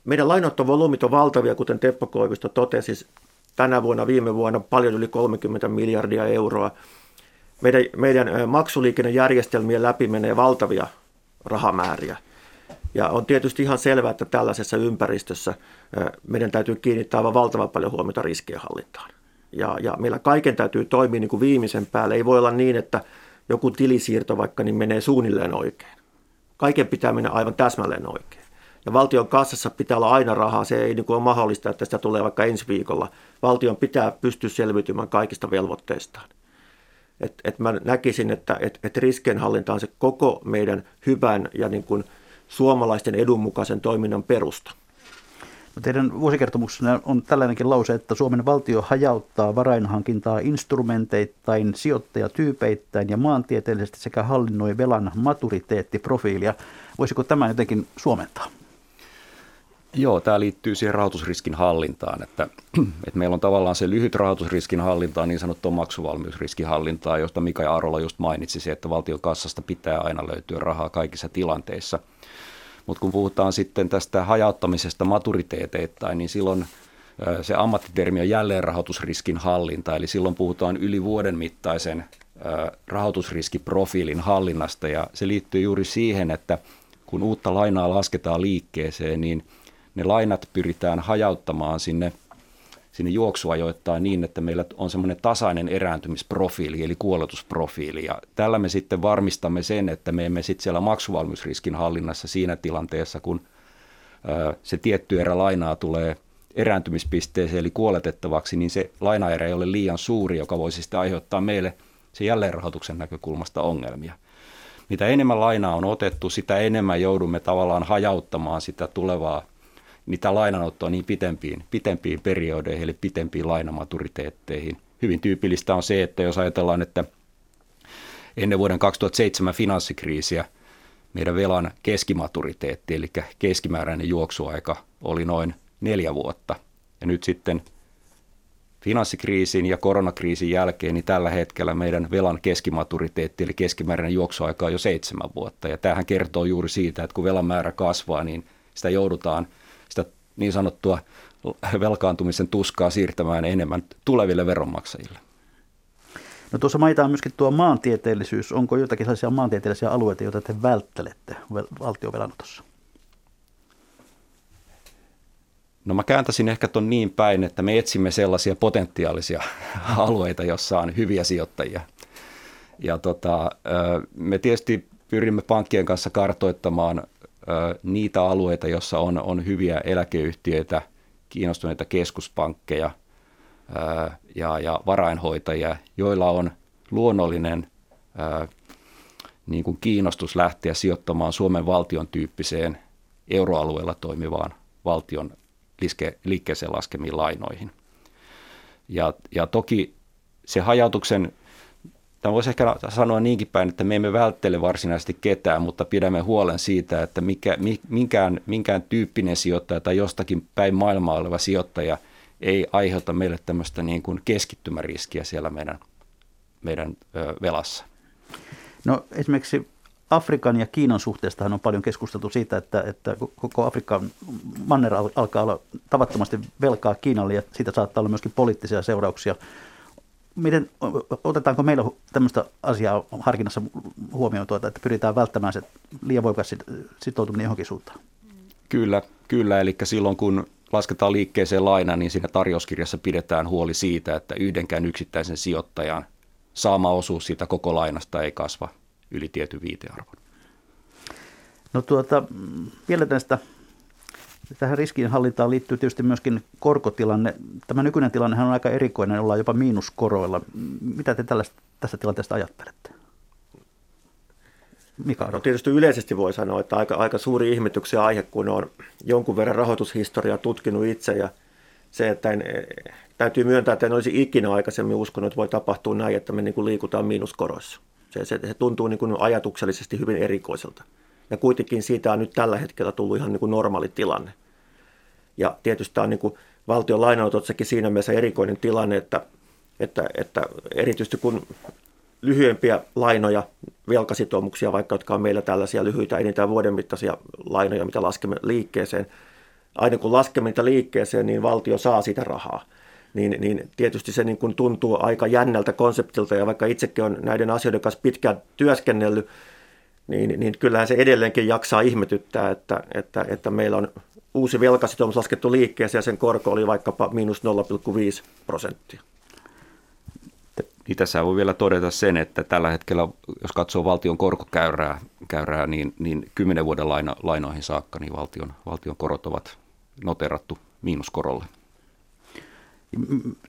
meidän lainanottovolyymit on valtavia, kuten Teppo Koivisto totesi, tänä vuonna, viime vuonna paljon yli 30 miljardia euroa. Meidän, meidän maksuliikennejärjestelmien läpi menee valtavia rahamääriä. Ja on tietysti ihan selvää, että tällaisessa ympäristössä meidän täytyy kiinnittää aivan valtavan paljon huomiota riskienhallintaan. Ja, ja meillä kaiken täytyy toimia niin kuin viimeisen päälle. Ei voi olla niin, että joku tilisiirto vaikka niin menee suunnilleen oikein. Kaiken pitää mennä aivan täsmälleen oikein. Ja valtion kassassa pitää olla aina rahaa. Se ei niin kuin ole mahdollista, että sitä tulee vaikka ensi viikolla. Valtion pitää pystyä selviytymään kaikista velvoitteistaan. Et, et mä näkisin, että et, et riskienhallinta on se koko meidän hyvän ja niin kuin suomalaisten edunmukaisen toiminnan perusta. No teidän vuosikertomuksessa on tällainenkin lause, että Suomen valtio hajauttaa varainhankintaa instrumenteittain, sijoittajatyypeittäin ja maantieteellisesti sekä hallinnoi velan maturiteettiprofiilia. Voisiko tämä jotenkin suomentaa? Joo, tämä liittyy siihen rahoitusriskin hallintaan, että, että meillä on tavallaan se lyhyt rahoitusriskin hallinta, niin sanottu maksuvalmiusriskin hallintaa, josta Mika ja Arola just mainitsi, että valtion kassasta pitää aina löytyä rahaa kaikissa tilanteissa – mutta kun puhutaan sitten tästä hajauttamisesta maturiteeteittain, niin silloin se ammattitermi on jälleenrahoitusriskin hallinta, eli silloin puhutaan yli vuoden mittaisen rahoitusriskiprofiilin hallinnasta, ja se liittyy juuri siihen, että kun uutta lainaa lasketaan liikkeeseen, niin ne lainat pyritään hajauttamaan sinne sinne juoksuajoittain niin, että meillä on semmoinen tasainen erääntymisprofiili, eli kuoletusprofiili. Ja tällä me sitten varmistamme sen, että me emme sitten siellä maksuvalmiusriskin hallinnassa siinä tilanteessa, kun se tietty erä lainaa tulee erääntymispisteeseen, eli kuoletettavaksi, niin se lainaerä ei ole liian suuri, joka voisi sitten aiheuttaa meille se jälleenrahoituksen näkökulmasta ongelmia. Mitä enemmän lainaa on otettu, sitä enemmän joudumme tavallaan hajauttamaan sitä tulevaa niitä lainanottoa niin pitempiin, pitempiin periodeihin, eli pitempiin lainamaturiteetteihin. Hyvin tyypillistä on se, että jos ajatellaan, että ennen vuoden 2007 finanssikriisiä meidän velan keskimaturiteetti, eli keskimääräinen juoksuaika oli noin neljä vuotta. Ja nyt sitten finanssikriisin ja koronakriisin jälkeen, niin tällä hetkellä meidän velan keskimaturiteetti, eli keskimääräinen juoksuaika on jo seitsemän vuotta. Ja tämähän kertoo juuri siitä, että kun velan määrä kasvaa, niin sitä joudutaan – niin sanottua velkaantumisen tuskaa siirtämään enemmän tuleville veronmaksajille. No tuossa mainitaan myöskin tuo maantieteellisyys. Onko jotakin sellaisia maantieteellisiä alueita, joita te välttelette valtiovelanotossa? No mä kääntäisin ehkä ton niin päin, että me etsimme sellaisia potentiaalisia alueita, jossa on hyviä sijoittajia. Ja tota, me tietysti pyrimme pankkien kanssa kartoittamaan niitä alueita, joissa on, on hyviä eläkeyhtiöitä, kiinnostuneita keskuspankkeja ja, ja varainhoitajia, joilla on luonnollinen niin kuin kiinnostus lähteä sijoittamaan Suomen valtion tyyppiseen euroalueella toimivaan valtion liikkeeseen laskemiin lainoihin. Ja, ja toki se hajautuksen Tämä voisi ehkä sanoa niinkin päin, että me emme välttele varsinaisesti ketään, mutta pidämme huolen siitä, että mikä, minkään, minkään tyyppinen sijoittaja tai jostakin päin maailmaa oleva sijoittaja ei aiheuta meille tämmöistä niin kuin keskittymäriskiä siellä meidän, meidän velassa. No esimerkiksi Afrikan ja Kiinan suhteestahan on paljon keskusteltu siitä, että, että koko Afrikan manner alkaa olla tavattomasti velkaa Kiinalle ja siitä saattaa olla myöskin poliittisia seurauksia miten, otetaanko meillä tämmöistä asiaa harkinnassa huomioon, tuota, että pyritään välttämään se liian voimakas sitoutuminen johonkin suuntaan? Kyllä, kyllä. Eli silloin kun lasketaan liikkeeseen laina, niin siinä tarjouskirjassa pidetään huoli siitä, että yhdenkään yksittäisen sijoittajan saama osuus siitä koko lainasta ei kasva yli tietyn viitearvon. No tuota, vielä tästä Tähän riskinhallintaan liittyy tietysti myöskin korkotilanne. Tämä nykyinen tilanne on aika erikoinen, ollaan jopa miinuskoroilla. Mitä te tällaista, tästä tilanteesta ajattelette? Mika no, tietysti yleisesti voi sanoa, että aika, aika suuri ihmetyksen aihe, kun on jonkun verran rahoitushistoriaa tutkinut itse ja se, että en, täytyy myöntää, että en olisi ikinä aikaisemmin uskonut, että voi tapahtua näin, että me niin kuin liikutaan miinuskoroissa. Se, se, se tuntuu niin kuin ajatuksellisesti hyvin erikoiselta. Ja kuitenkin siitä on nyt tällä hetkellä tullut ihan niin kuin normaali tilanne. Ja tietysti tämä on niin kuin valtion lainanototsakin siinä mielessä erikoinen tilanne, että että, että erityisesti kun lyhyempiä lainoja, velkasitoumuksia, vaikka jotka on meillä tällaisia lyhyitä, enintään vuoden mittaisia lainoja, mitä laskemme liikkeeseen. Aina kun laskemme niitä liikkeeseen, niin valtio saa sitä rahaa. Niin, niin tietysti se niin kuin tuntuu aika jännältä konseptilta, ja vaikka itsekin on näiden asioiden kanssa pitkään työskennellyt, niin, niin kyllähän se edelleenkin jaksaa ihmetyttää, että, että, että meillä on uusi velkasitoumus laskettu liikkeeseen ja sen korko oli vaikkapa miinus 0,5 prosenttia. Niin tässä voi vielä todeta sen, että tällä hetkellä, jos katsoo valtion korkokäyrää, käyrää, niin, niin 10 vuoden laina, lainoihin saakka, niin valtion, valtion korot ovat noterattu miinuskorolle.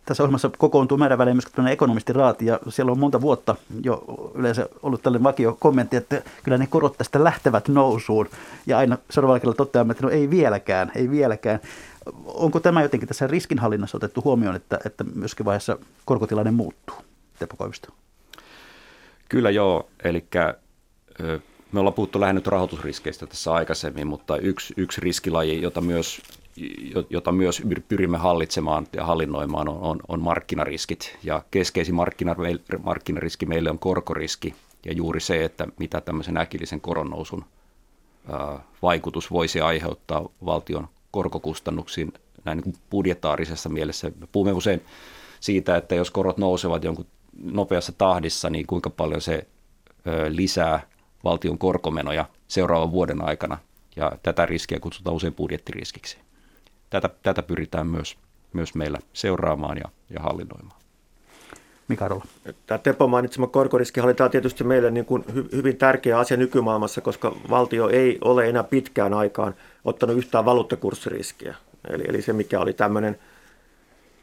Tässä ohjelmassa kokoontuu määrän välein myös ekonomistiraati, ja siellä on monta vuotta jo yleensä ollut tällainen vakio kommentti, että kyllä ne korot tästä lähtevät nousuun, ja aina seuraavalla kerralla toteamme, että no ei vieläkään, ei vieläkään. Onko tämä jotenkin tässä riskinhallinnassa otettu huomioon, että, että myöskin vaiheessa korkotilanne muuttuu? Teppo? Kyllä joo, eli me ollaan puhuttu lähinnä rahoitusriskeistä tässä aikaisemmin, mutta yksi, yksi riskilaji, jota myös, jota myös pyrimme hallitsemaan ja hallinnoimaan, on, on, on markkinariskit. Ja keskeisin markkinariski meille on korkoriski ja juuri se, että mitä tämmöisen äkillisen koronnousun vaikutus voisi aiheuttaa valtion korkokustannuksiin näin niin budjetaarisessa mielessä. Me puhumme usein siitä, että jos korot nousevat jonkun nopeassa tahdissa, niin kuinka paljon se lisää valtion korkomenoja seuraavan vuoden aikana. Ja tätä riskiä kutsutaan usein budjettiriskiksi. Tätä, tätä pyritään myös, myös meillä seuraamaan ja, ja hallinnoimaan. Mika Rolla. Tämä Teppo mainitsema korkoriskihallinta on tietysti meille niin kuin hyvin tärkeä asia nykymaailmassa, koska valtio ei ole enää pitkään aikaan ottanut yhtään valuuttakurssiriskiä. Eli, eli se, mikä oli tämmöinen –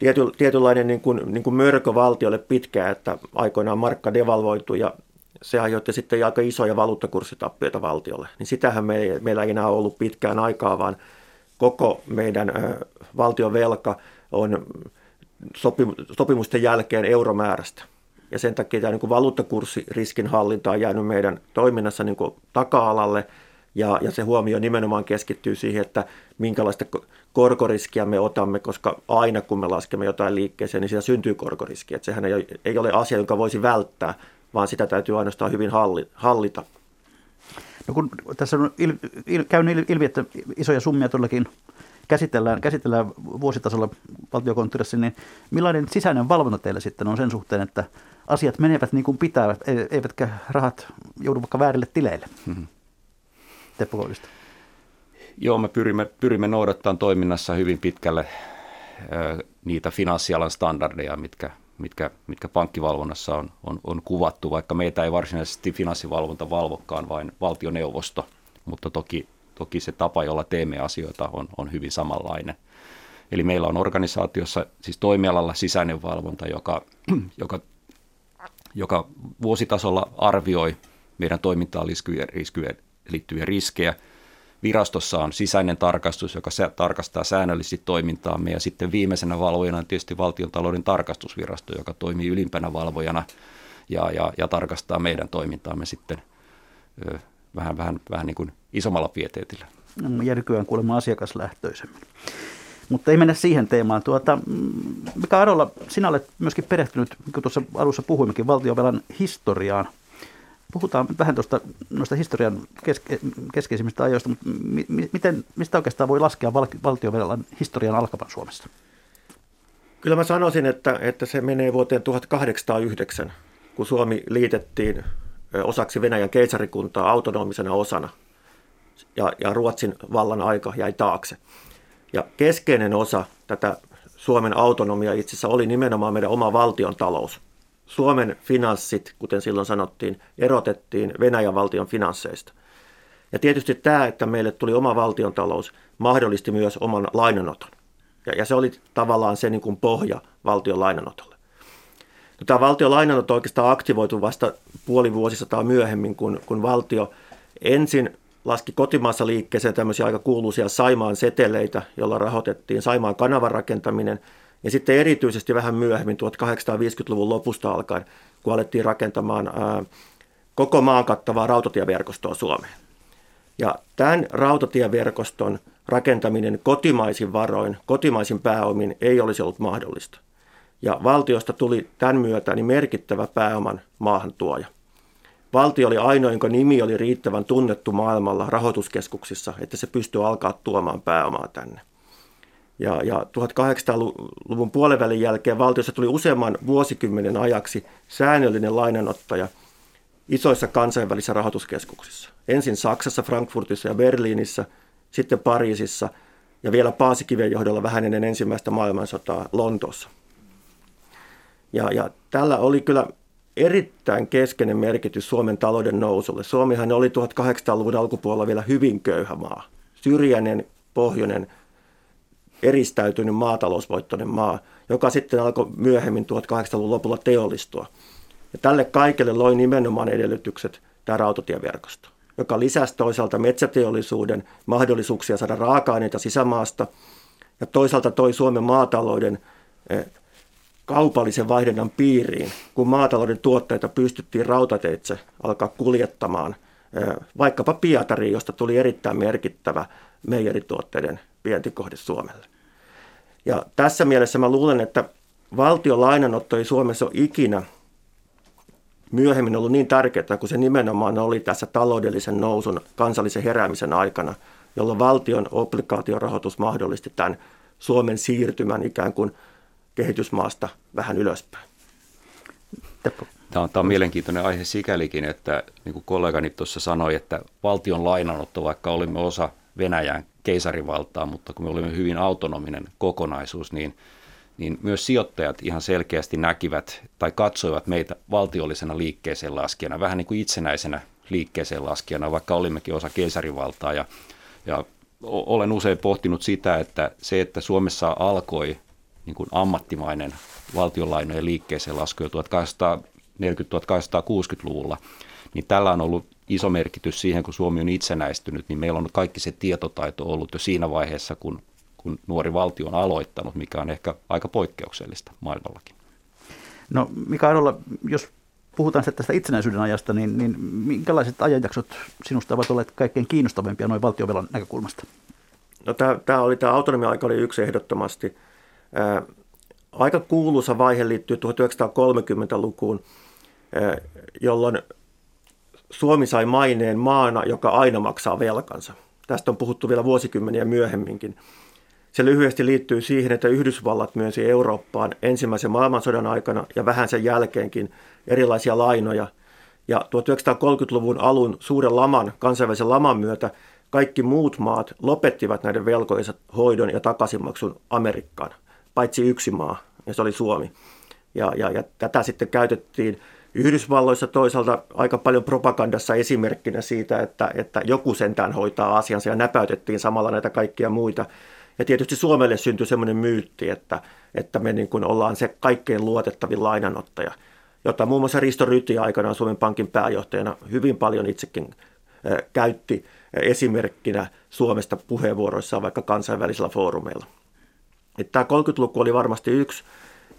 tiety, tietynlainen niin kuin, niin kuin mörkö valtiolle pitkään, että aikoinaan markka devalvoitu ja se aiheutti sitten aika isoja valuuttakurssitappioita valtiolle. Niin sitähän me, meillä ei enää ollut pitkään aikaa, vaan koko meidän valtion velka on sopimusten jälkeen euromäärästä. Ja sen takia tämä niin valuuttakurssiriskin hallinta on jäänyt meidän toiminnassa niin taka-alalle – ja, ja se huomio nimenomaan keskittyy siihen, että minkälaista korkoriskiä me otamme, koska aina kun me laskemme jotain liikkeeseen, niin siitä syntyy korkoriski. Että sehän ei, ei ole asia, jonka voisi välttää, vaan sitä täytyy ainoastaan hyvin hallita. No kun tässä on il, il, käynyt ilmi, että isoja summia todellakin käsitellään, käsitellään vuositasolla valtiokonttorissa, niin millainen sisäinen valvonta teillä sitten on sen suhteen, että asiat menevät niin kuin pitää, eivätkä rahat joudu vaikka väärille tileille? Mm-hmm. Teppo? Joo, me pyrimme, pyrimme noudattamaan toiminnassa hyvin pitkälle ö, niitä finanssialan standardeja, mitkä, mitkä, mitkä pankkivalvonnassa on, on, on kuvattu, vaikka meitä ei varsinaisesti finanssivalvonta valvokaan, vain valtioneuvosto, mutta toki, toki se tapa, jolla teemme asioita, on, on hyvin samanlainen. Eli meillä on organisaatiossa, siis toimialalla sisäinen valvonta, joka, joka, joka vuositasolla arvioi meidän toimintaan liittyviä liittyviä riskejä. Virastossa on sisäinen tarkastus, joka tarkastaa säännöllisesti toimintaamme ja sitten viimeisenä valvojana on tietysti valtiontalouden tarkastusvirasto, joka toimii ylimpänä valvojana ja, ja, ja tarkastaa meidän toimintaamme sitten ö, vähän, vähän, vähän niin kuin isommalla pieteetillä. No, ja nykyään kuulemma asiakaslähtöisemmin. Mutta ei mennä siihen teemaan. Tuota, Mika Arolla, sinä olet myöskin perehtynyt, kuin tuossa alussa puhuimmekin, valtiovelan historiaan – Puhutaan vähän tuosta noista historian keske, keskeisimmistä ajoista, mutta mi, miten, mistä oikeastaan voi laskea val, valtiovelan historian alkavan Suomessa? Kyllä mä sanoisin, että, että se menee vuoteen 1809, kun Suomi liitettiin osaksi Venäjän keisarikuntaa autonomisena osana ja, ja Ruotsin vallan aika jäi taakse. Ja keskeinen osa tätä Suomen autonomia itse asiassa oli nimenomaan meidän oma valtion talous – Suomen finanssit, kuten silloin sanottiin, erotettiin Venäjän valtion finansseista. Ja tietysti tämä, että meille tuli oma valtiontalous, mahdollisti myös oman lainanoton. Ja, ja se oli tavallaan se niin kuin pohja valtion lainanotolle. No, tämä valtion lainanotto oikeastaan aktivoitu vasta puoli vuosisataa myöhemmin, kun, kun valtio ensin laski kotimaassa liikkeeseen tämmöisiä aika kuuluisia Saimaan seteleitä, jolla rahoitettiin Saimaan kanavan rakentaminen – ja sitten erityisesti vähän myöhemmin 1850-luvun lopusta alkaen, kun alettiin rakentamaan koko maan kattavaa rautatieverkostoa Suomeen. Ja tämän rautatieverkoston rakentaminen kotimaisin varoin, kotimaisin pääomin ei olisi ollut mahdollista. Ja valtiosta tuli tämän myötä niin merkittävä pääoman maahantuoja. Valtio oli ainoa, jonka nimi oli riittävän tunnettu maailmalla rahoituskeskuksissa, että se pystyi alkaa tuomaan pääomaa tänne. Ja, ja 1800-luvun puolivälin jälkeen valtiossa tuli useamman vuosikymmenen ajaksi säännöllinen lainanottaja isoissa kansainvälisissä rahoituskeskuksissa. Ensin Saksassa, Frankfurtissa ja Berliinissä, sitten Pariisissa ja vielä Paasikiven johdolla vähän ennen ensimmäistä maailmansotaa Lontoossa. Ja, ja tällä oli kyllä erittäin keskeinen merkitys Suomen talouden nousulle. Suomihan oli 1800-luvun alkupuolella vielä hyvin köyhä maa. Syrjäinen, pohjoinen, eristäytynyt maatalousvoittoinen maa, joka sitten alkoi myöhemmin 1800-luvun lopulla teollistua. Ja tälle kaikelle loi nimenomaan edellytykset tämä rautatieverkosto, joka lisäsi toisaalta metsäteollisuuden mahdollisuuksia saada raaka-aineita sisämaasta ja toisaalta toi Suomen maatalouden eh, kaupallisen vaihdannan piiriin, kun maatalouden tuotteita pystyttiin rautateitse alkaa kuljettamaan vaikkapa Pietariin, josta tuli erittäin merkittävä meijerituotteiden vientikohde Suomelle. Ja tässä mielessä mä luulen, että valtion lainanotto ei Suomessa ole ikinä myöhemmin ollut niin tärkeää, kun se nimenomaan oli tässä taloudellisen nousun, kansallisen heräämisen aikana, jolloin valtion obligaatiorahoitus mahdollisti tämän Suomen siirtymän ikään kuin – kehitysmaasta vähän ylöspäin. Tämä on, tämä on mielenkiintoinen aihe sikälikin, että niin kuin kollegani tuossa sanoi, että valtion lainanotto, vaikka olimme osa Venäjän keisarivaltaa, mutta kun me olimme hyvin autonominen kokonaisuus, niin, niin myös sijoittajat ihan selkeästi näkivät tai katsoivat meitä valtiollisena liikkeeseen laskijana, vähän niin kuin itsenäisenä liikkeeseen laskijana, vaikka olimmekin osa keisarivaltaa. Ja, ja olen usein pohtinut sitä, että se, että Suomessa alkoi niin kuin ammattimainen valtionlainojen liikkeeseen lasku jo 1840-1860-luvulla, niin tällä on ollut iso merkitys siihen, kun Suomi on itsenäistynyt, niin meillä on kaikki se tietotaito ollut jo siinä vaiheessa, kun, kun nuori valtio on aloittanut, mikä on ehkä aika poikkeuksellista maailmallakin. No Mika Arola, jos puhutaan tästä itsenäisyyden ajasta, niin, niin minkälaiset ajanjaksot sinusta ovat olleet kaikkein kiinnostavimpia noin valtiovelan näkökulmasta? No tämä, oli, tämä autonomia-aika oli yksi ehdottomasti – Aika kuuluisa vaihe liittyy 1930-lukuun, jolloin Suomi sai maineen maana, joka aina maksaa velkansa. Tästä on puhuttu vielä vuosikymmeniä myöhemminkin. Se lyhyesti liittyy siihen, että Yhdysvallat myönsi Eurooppaan ensimmäisen maailmansodan aikana ja vähän sen jälkeenkin erilaisia lainoja. Ja 1930-luvun alun suuren laman, kansainvälisen laman myötä kaikki muut maat lopettivat näiden velkojensa hoidon ja takaisinmaksun Amerikkaan paitsi yksi maa, ja se oli Suomi. Ja, ja, ja tätä sitten käytettiin Yhdysvalloissa toisaalta aika paljon propagandassa esimerkkinä siitä, että, että joku sentään hoitaa asiansa ja näpäytettiin samalla näitä kaikkia muita. Ja tietysti Suomelle syntyi semmoinen myytti, että, että me niin kuin ollaan se kaikkein luotettavin lainanottaja, jota muun muassa Risto Ryti aikanaan Suomen Pankin pääjohtajana hyvin paljon itsekin käytti esimerkkinä Suomesta puheenvuoroissaan vaikka kansainvälisillä foorumeilla. Että tämä 30-luku oli varmasti yksi.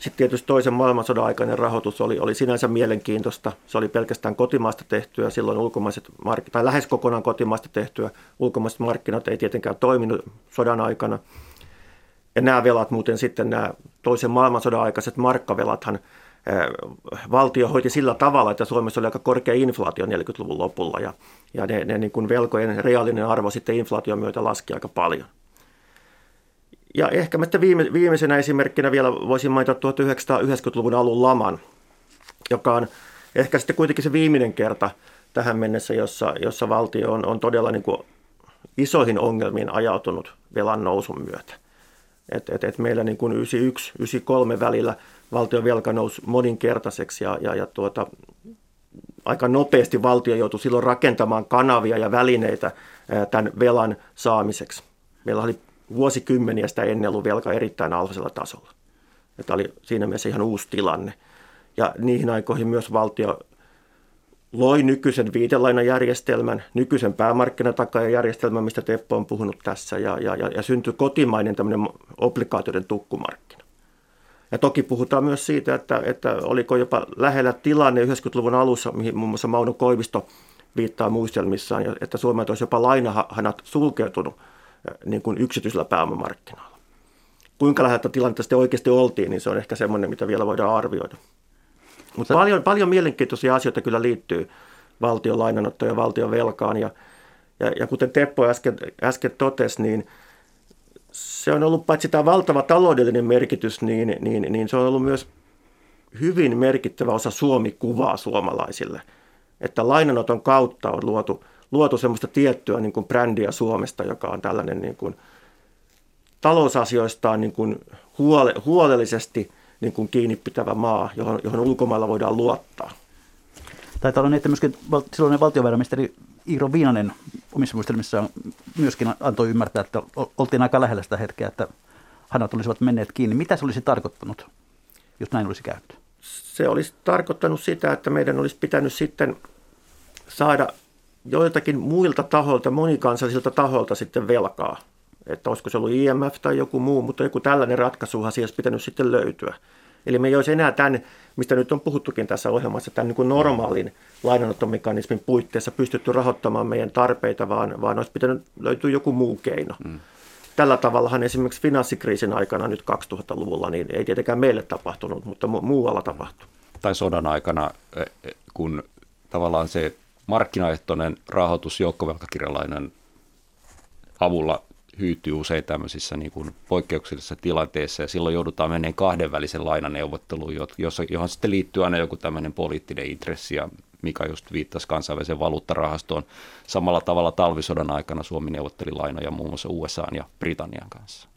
Sitten tietysti toisen maailmansodan aikainen rahoitus oli, oli sinänsä mielenkiintoista. Se oli pelkästään kotimaasta tehtyä, silloin ulkomaiset markkinat, tai lähes kokonaan kotimaasta tehtyä. Ulkomaiset markkinat ei tietenkään toiminut sodan aikana. Ja nämä velat muuten sitten, nämä toisen maailmansodan aikaiset markkavelathan, valtio hoiti sillä tavalla, että Suomessa oli aika korkea inflaatio 40-luvun lopulla ja, ja ne, ne niin kuin velkojen reaalinen arvo sitten inflaation myötä laski aika paljon. Ja ehkä mä viime, viimeisenä esimerkkinä vielä voisin mainita 1990-luvun alun laman, joka on ehkä sitten kuitenkin se viimeinen kerta tähän mennessä, jossa, jossa valtio on, on todella niin kuin isoihin ongelmiin ajautunut velan nousun myötä. Et, et, et meillä niin kuin 91-93 välillä valtion velka nousi moninkertaiseksi ja, ja, ja tuota, aika nopeasti valtio joutui silloin rakentamaan kanavia ja välineitä tämän velan saamiseksi. Meillä oli vuosikymmeniä sitä ennen ollut velka erittäin alhaisella tasolla. Tämä oli siinä mielessä ihan uusi tilanne. Ja niihin aikoihin myös valtio loi nykyisen viitelainajärjestelmän, nykyisen päämarkkinatakajärjestelmän, mistä Teppo on puhunut tässä, ja, ja, ja, ja syntyi kotimainen tämmöinen obligaatioiden tukkumarkkina. Ja toki puhutaan myös siitä, että, että oliko jopa lähellä tilanne 90-luvun alussa, mihin muun muassa Mauno Koivisto viittaa muistelmissaan, että Suomeen olisi jopa lainahanat sulkeutunut niin kuin yksityisellä pääomamarkkinoilla. kuinka läheltä tilannetta sitten oikeasti oltiin, niin se on ehkä semmoinen, mitä vielä voidaan arvioida. Mutta paljon, paljon mielenkiintoisia asioita kyllä liittyy valtion lainanottoon ja valtion velkaan. Ja, ja, ja kuten Teppo äsken, äsken totesi, niin se on ollut paitsi tämä valtava taloudellinen merkitys, niin, niin, niin se on ollut myös hyvin merkittävä osa Suomi-kuvaa suomalaisille. Että lainanoton kautta on luotu, luotu semmoista tiettyä niin kuin brändiä Suomesta, joka on tällainen niin kuin talousasioistaan niin kuin huole, huolellisesti niin kuin kiinni pitävä maa, johon, johon ulkomailla voidaan luottaa. Taitaa olla niin, että myöskin silloinen valtiovarainministeri Iiro Viinanen omissa muistelmissaan myöskin antoi ymmärtää, että oltiin aika lähellä sitä hetkeä, että hanat olisivat menneet kiinni. Mitä se olisi tarkoittanut, jos näin olisi käynyt? Se olisi tarkoittanut sitä, että meidän olisi pitänyt sitten saada joiltakin muilta tahoilta, monikansallisilta tahoilta sitten velkaa. Että olisiko se ollut IMF tai joku muu, mutta joku tällainen ratkaisuhan siihen olisi pitänyt sitten löytyä. Eli me ei olisi enää tämän, mistä nyt on puhuttukin tässä ohjelmassa, tämän niin kuin normaalin lainanottomekanismin puitteissa pystytty rahoittamaan meidän tarpeita, vaan, vaan olisi pitänyt löytyä joku muu keino. Mm. Tällä tavallahan esimerkiksi finanssikriisin aikana nyt 2000-luvulla niin ei tietenkään meille tapahtunut, mutta mu- muualla tapahtui. Tai sodan aikana, e, e, kun tavallaan se markkinaehtoinen rahoitus joukkovelkakirjalainen avulla hyytyy usein tämmöisissä niin kuin poikkeuksellisissa tilanteissa ja silloin joudutaan meneen kahdenvälisen lainaneuvotteluun, jossa, johon sitten liittyy aina joku tämmöinen poliittinen intressi ja Mika just viittasi kansainväliseen valuuttarahastoon. Samalla tavalla talvisodan aikana Suomi neuvotteli lainoja muun muassa USA ja Britannian kanssa.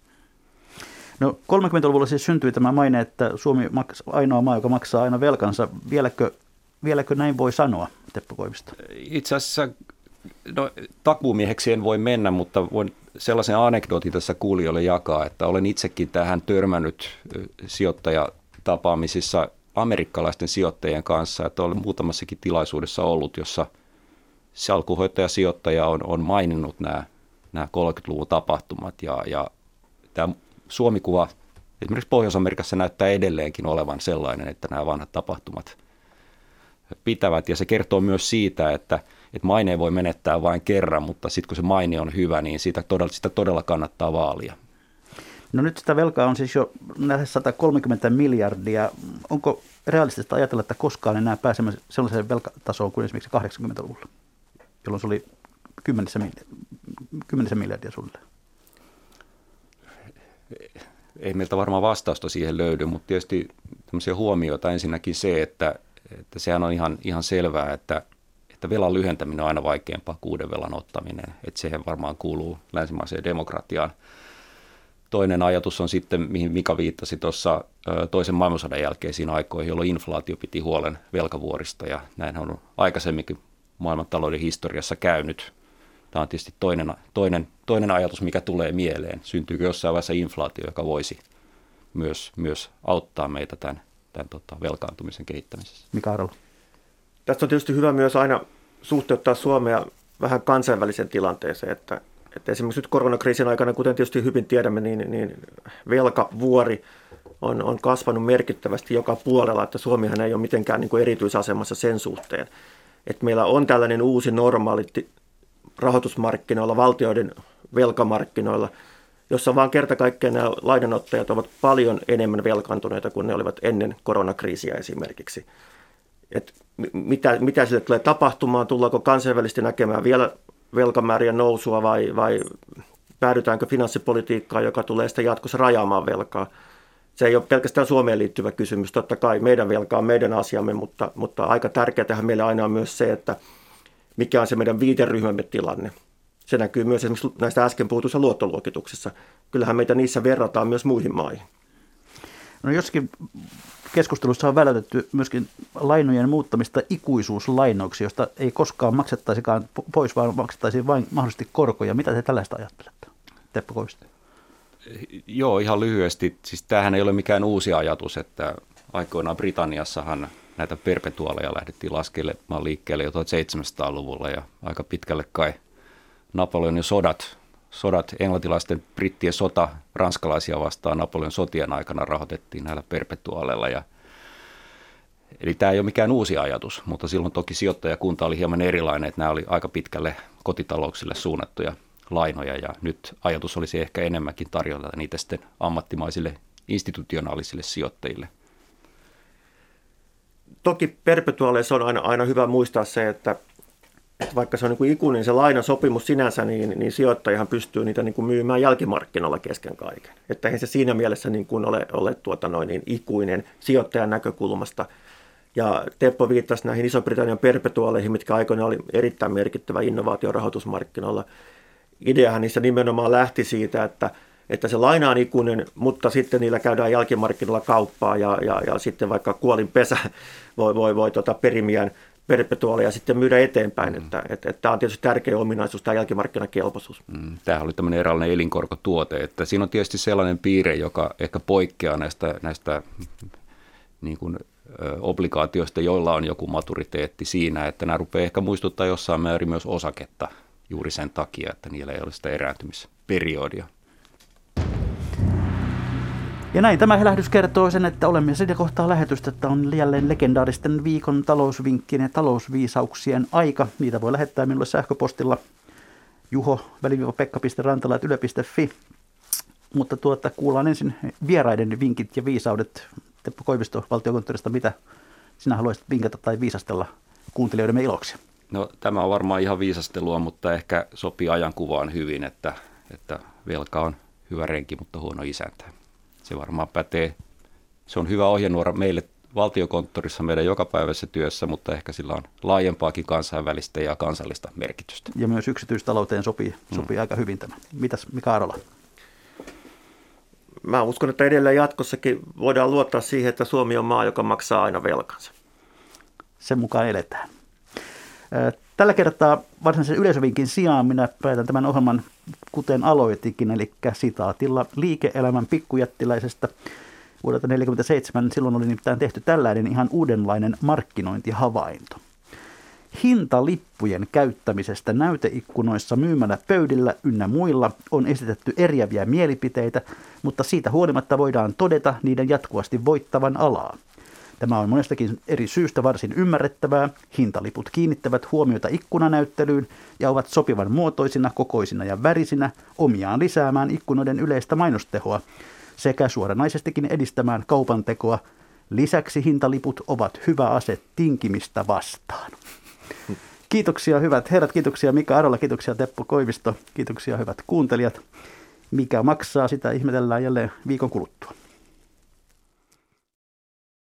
No 30-luvulla siis syntyi tämä maine, että Suomi on ainoa maa, joka maksaa aina velkansa. Vieläkö, vieläkö näin voi sanoa Teppo Koivisto? Itse asiassa no, takuumieheksi en voi mennä, mutta voin sellaisen anekdootin tässä kuulijoille jakaa, että olen itsekin tähän törmännyt sijoittajatapaamisissa amerikkalaisten sijoittajien kanssa, että olen muutamassakin tilaisuudessa ollut, jossa salkuhoitajasijoittaja on, on maininnut nämä, nämä 30-luvun tapahtumat ja, ja tämä Suomikuva esimerkiksi Pohjois-Amerikassa näyttää edelleenkin olevan sellainen, että nämä vanhat tapahtumat pitävät ja se kertoo myös siitä, että – että maineen voi menettää vain kerran, mutta sitten kun se maine on hyvä, niin sitä todella, sitä todella kannattaa vaalia. No nyt sitä velkaa on siis jo lähes 130 miljardia. Onko realistista ajatella, että koskaan enää pääsemme sellaiseen velkatasoon kuin esimerkiksi 80-luvulla, jolloin se oli 10 miljardia, miljardia sulle? Ei meiltä varmaan vastausta siihen löydy, mutta tietysti tämmöisiä huomioita ensinnäkin se, että, että sehän on ihan, ihan selvää, että että velan lyhentäminen on aina vaikeampaa kuin uuden velan ottaminen. Että siihen varmaan kuuluu länsimaiseen demokratiaan. Toinen ajatus on sitten, mihin Mika viittasi tuossa toisen maailmansodan jälkeisiin aikoihin, jolloin inflaatio piti huolen velkavuorista ja näin on aikaisemminkin maailmantalouden historiassa käynyt. Tämä on tietysti toinen, toinen, toinen ajatus, mikä tulee mieleen. Syntyykö jossain vaiheessa inflaatio, joka voisi myös, myös auttaa meitä tämän, tämän tota, velkaantumisen kehittämisessä? Mika Arvo. Tästä on tietysti hyvä myös aina suhteuttaa Suomea vähän kansainväliseen tilanteeseen, että, että esimerkiksi nyt koronakriisin aikana, kuten tietysti hyvin tiedämme, niin, niin velkavuori on, on kasvanut merkittävästi joka puolella, että Suomihan ei ole mitenkään niin kuin erityisasemassa sen suhteen. Että meillä on tällainen uusi normaali rahoitusmarkkinoilla, valtioiden velkamarkkinoilla, jossa vaan kerta kaikkiaan nämä lainanottajat ovat paljon enemmän velkaantuneita kuin ne olivat ennen koronakriisiä esimerkiksi että mitä, mitä sille tulee tapahtumaan, tullaanko kansainvälisesti näkemään vielä velkamäärien nousua vai, vai päädytäänkö finanssipolitiikkaan, joka tulee sitten jatkossa rajaamaan velkaa. Se ei ole pelkästään Suomeen liittyvä kysymys. Totta kai meidän velka on meidän asiamme, mutta, mutta aika tärkeää meille aina on myös se, että mikä on se meidän viiteryhmämme tilanne. Se näkyy myös esimerkiksi näistä äsken puhutuissa luottoluokituksissa. Kyllähän meitä niissä verrataan myös muihin maihin. No joskin keskustelussa on välätetty myöskin lainojen muuttamista ikuisuuslainoiksi, josta ei koskaan maksettaisikaan pois, vaan maksettaisiin vain mahdollisesti korkoja. Mitä te tällaista ajattelette, Teppo Koivisto? Joo, ihan lyhyesti. Siis tämähän ei ole mikään uusi ajatus, että aikoinaan Britanniassahan näitä perpetuaaleja lähdettiin laskelemaan liikkeelle jo 1700-luvulla ja aika pitkälle kai Napoleonin sodat sodat, englantilaisten brittien sota ranskalaisia vastaan Napoleon sotien aikana rahoitettiin näillä perpetuaaleilla. Ja, eli tämä ei ole mikään uusi ajatus, mutta silloin toki sijoittajakunta oli hieman erilainen, että nämä oli aika pitkälle kotitalouksille suunnattuja lainoja ja nyt ajatus olisi ehkä enemmänkin tarjota niitä sitten ammattimaisille institutionaalisille sijoittajille. Toki perpetuaaleissa on aina, aina hyvä muistaa se, että, että vaikka se on niin kuin ikuinen se lainasopimus sinänsä, niin, niin sijoittajahan pystyy niitä niin kuin myymään jälkimarkkinoilla kesken kaiken. Että eihän se siinä mielessä niin kuin ole, ole tuota noin niin ikuinen sijoittajan näkökulmasta. Ja Teppo viittasi näihin Iso-Britannian perpetuaaleihin, mitkä aikoina oli erittäin merkittävä innovaatio rahoitusmarkkinoilla. Ideahan niissä nimenomaan lähti siitä, että – että se laina on ikuinen, mutta sitten niillä käydään jälkimarkkinoilla kauppaa ja, ja, ja sitten vaikka kuolin pesä voi, voi, voi tota perimiään perpetuaalia sitten myydä eteenpäin. Mm. Että, että, että tämä on tietysti tärkeä ominaisuus, tämä jälkimarkkinakelpoisuus. Mm. Tämähän oli tämmöinen eräänlainen elinkorkotuote, että siinä on tietysti sellainen piirre, joka ehkä poikkeaa näistä, näistä niin kuin, ö, obligaatioista, joilla on joku maturiteetti siinä, että nämä rupeaa ehkä muistuttaa jossain määrin myös osaketta juuri sen takia, että niillä ei ole sitä erääntymisperiodia. Ja näin tämä lähetys kertoo sen, että olemme sitä kohtaa lähetystä, että on jälleen legendaaristen viikon talousvinkkien ja talousviisauksien aika. Niitä voi lähettää minulle sähköpostilla juho pekka.rantala.yle.fi. Mutta tuota, kuullaan ensin vieraiden vinkit ja viisaudet. Teppo Koivisto valtiokonttorista, mitä sinä haluaisit vinkata tai viisastella kuuntelijoidemme iloksi? No tämä on varmaan ihan viisastelua, mutta ehkä sopii ajankuvaan hyvin, että, että velka on hyvä renki, mutta huono isäntä. Se varmaan pätee. Se on hyvä ohjenuora meille valtiokonttorissa meidän jokapäiväisessä työssä, mutta ehkä sillä on laajempaakin kansainvälistä ja kansallista merkitystä. Ja myös yksityistalouteen sopii, sopii mm. aika hyvin tämä. Mitäs Mika Arola? Mä uskon, että edelleen jatkossakin voidaan luottaa siihen, että Suomi on maa, joka maksaa aina velkansa. Sen mukaan eletään. Tällä kertaa varsinaisen yleisövinkin sijaan minä päätän tämän ohjelman kuten aloitikin, eli sitaatilla liike-elämän pikkujättiläisestä vuodelta 1947. Silloin oli nimittäin tehty tällainen ihan uudenlainen markkinointihavainto. Hintalippujen käyttämisestä näyteikkunoissa myymällä pöydillä ynnä muilla on esitetty eriäviä mielipiteitä, mutta siitä huolimatta voidaan todeta niiden jatkuvasti voittavan alaa. Tämä on monestakin eri syystä varsin ymmärrettävää. Hintaliput kiinnittävät huomiota ikkunanäyttelyyn ja ovat sopivan muotoisina, kokoisina ja värisinä omiaan lisäämään ikkunoiden yleistä mainostehoa sekä suoranaisestikin edistämään kaupantekoa. Lisäksi hintaliput ovat hyvä ase tinkimistä vastaan. Kiitoksia hyvät herrat, kiitoksia Mika Arola, kiitoksia Teppo Koivisto, kiitoksia hyvät kuuntelijat. Mikä maksaa, sitä ihmetellään jälleen viikon kuluttua.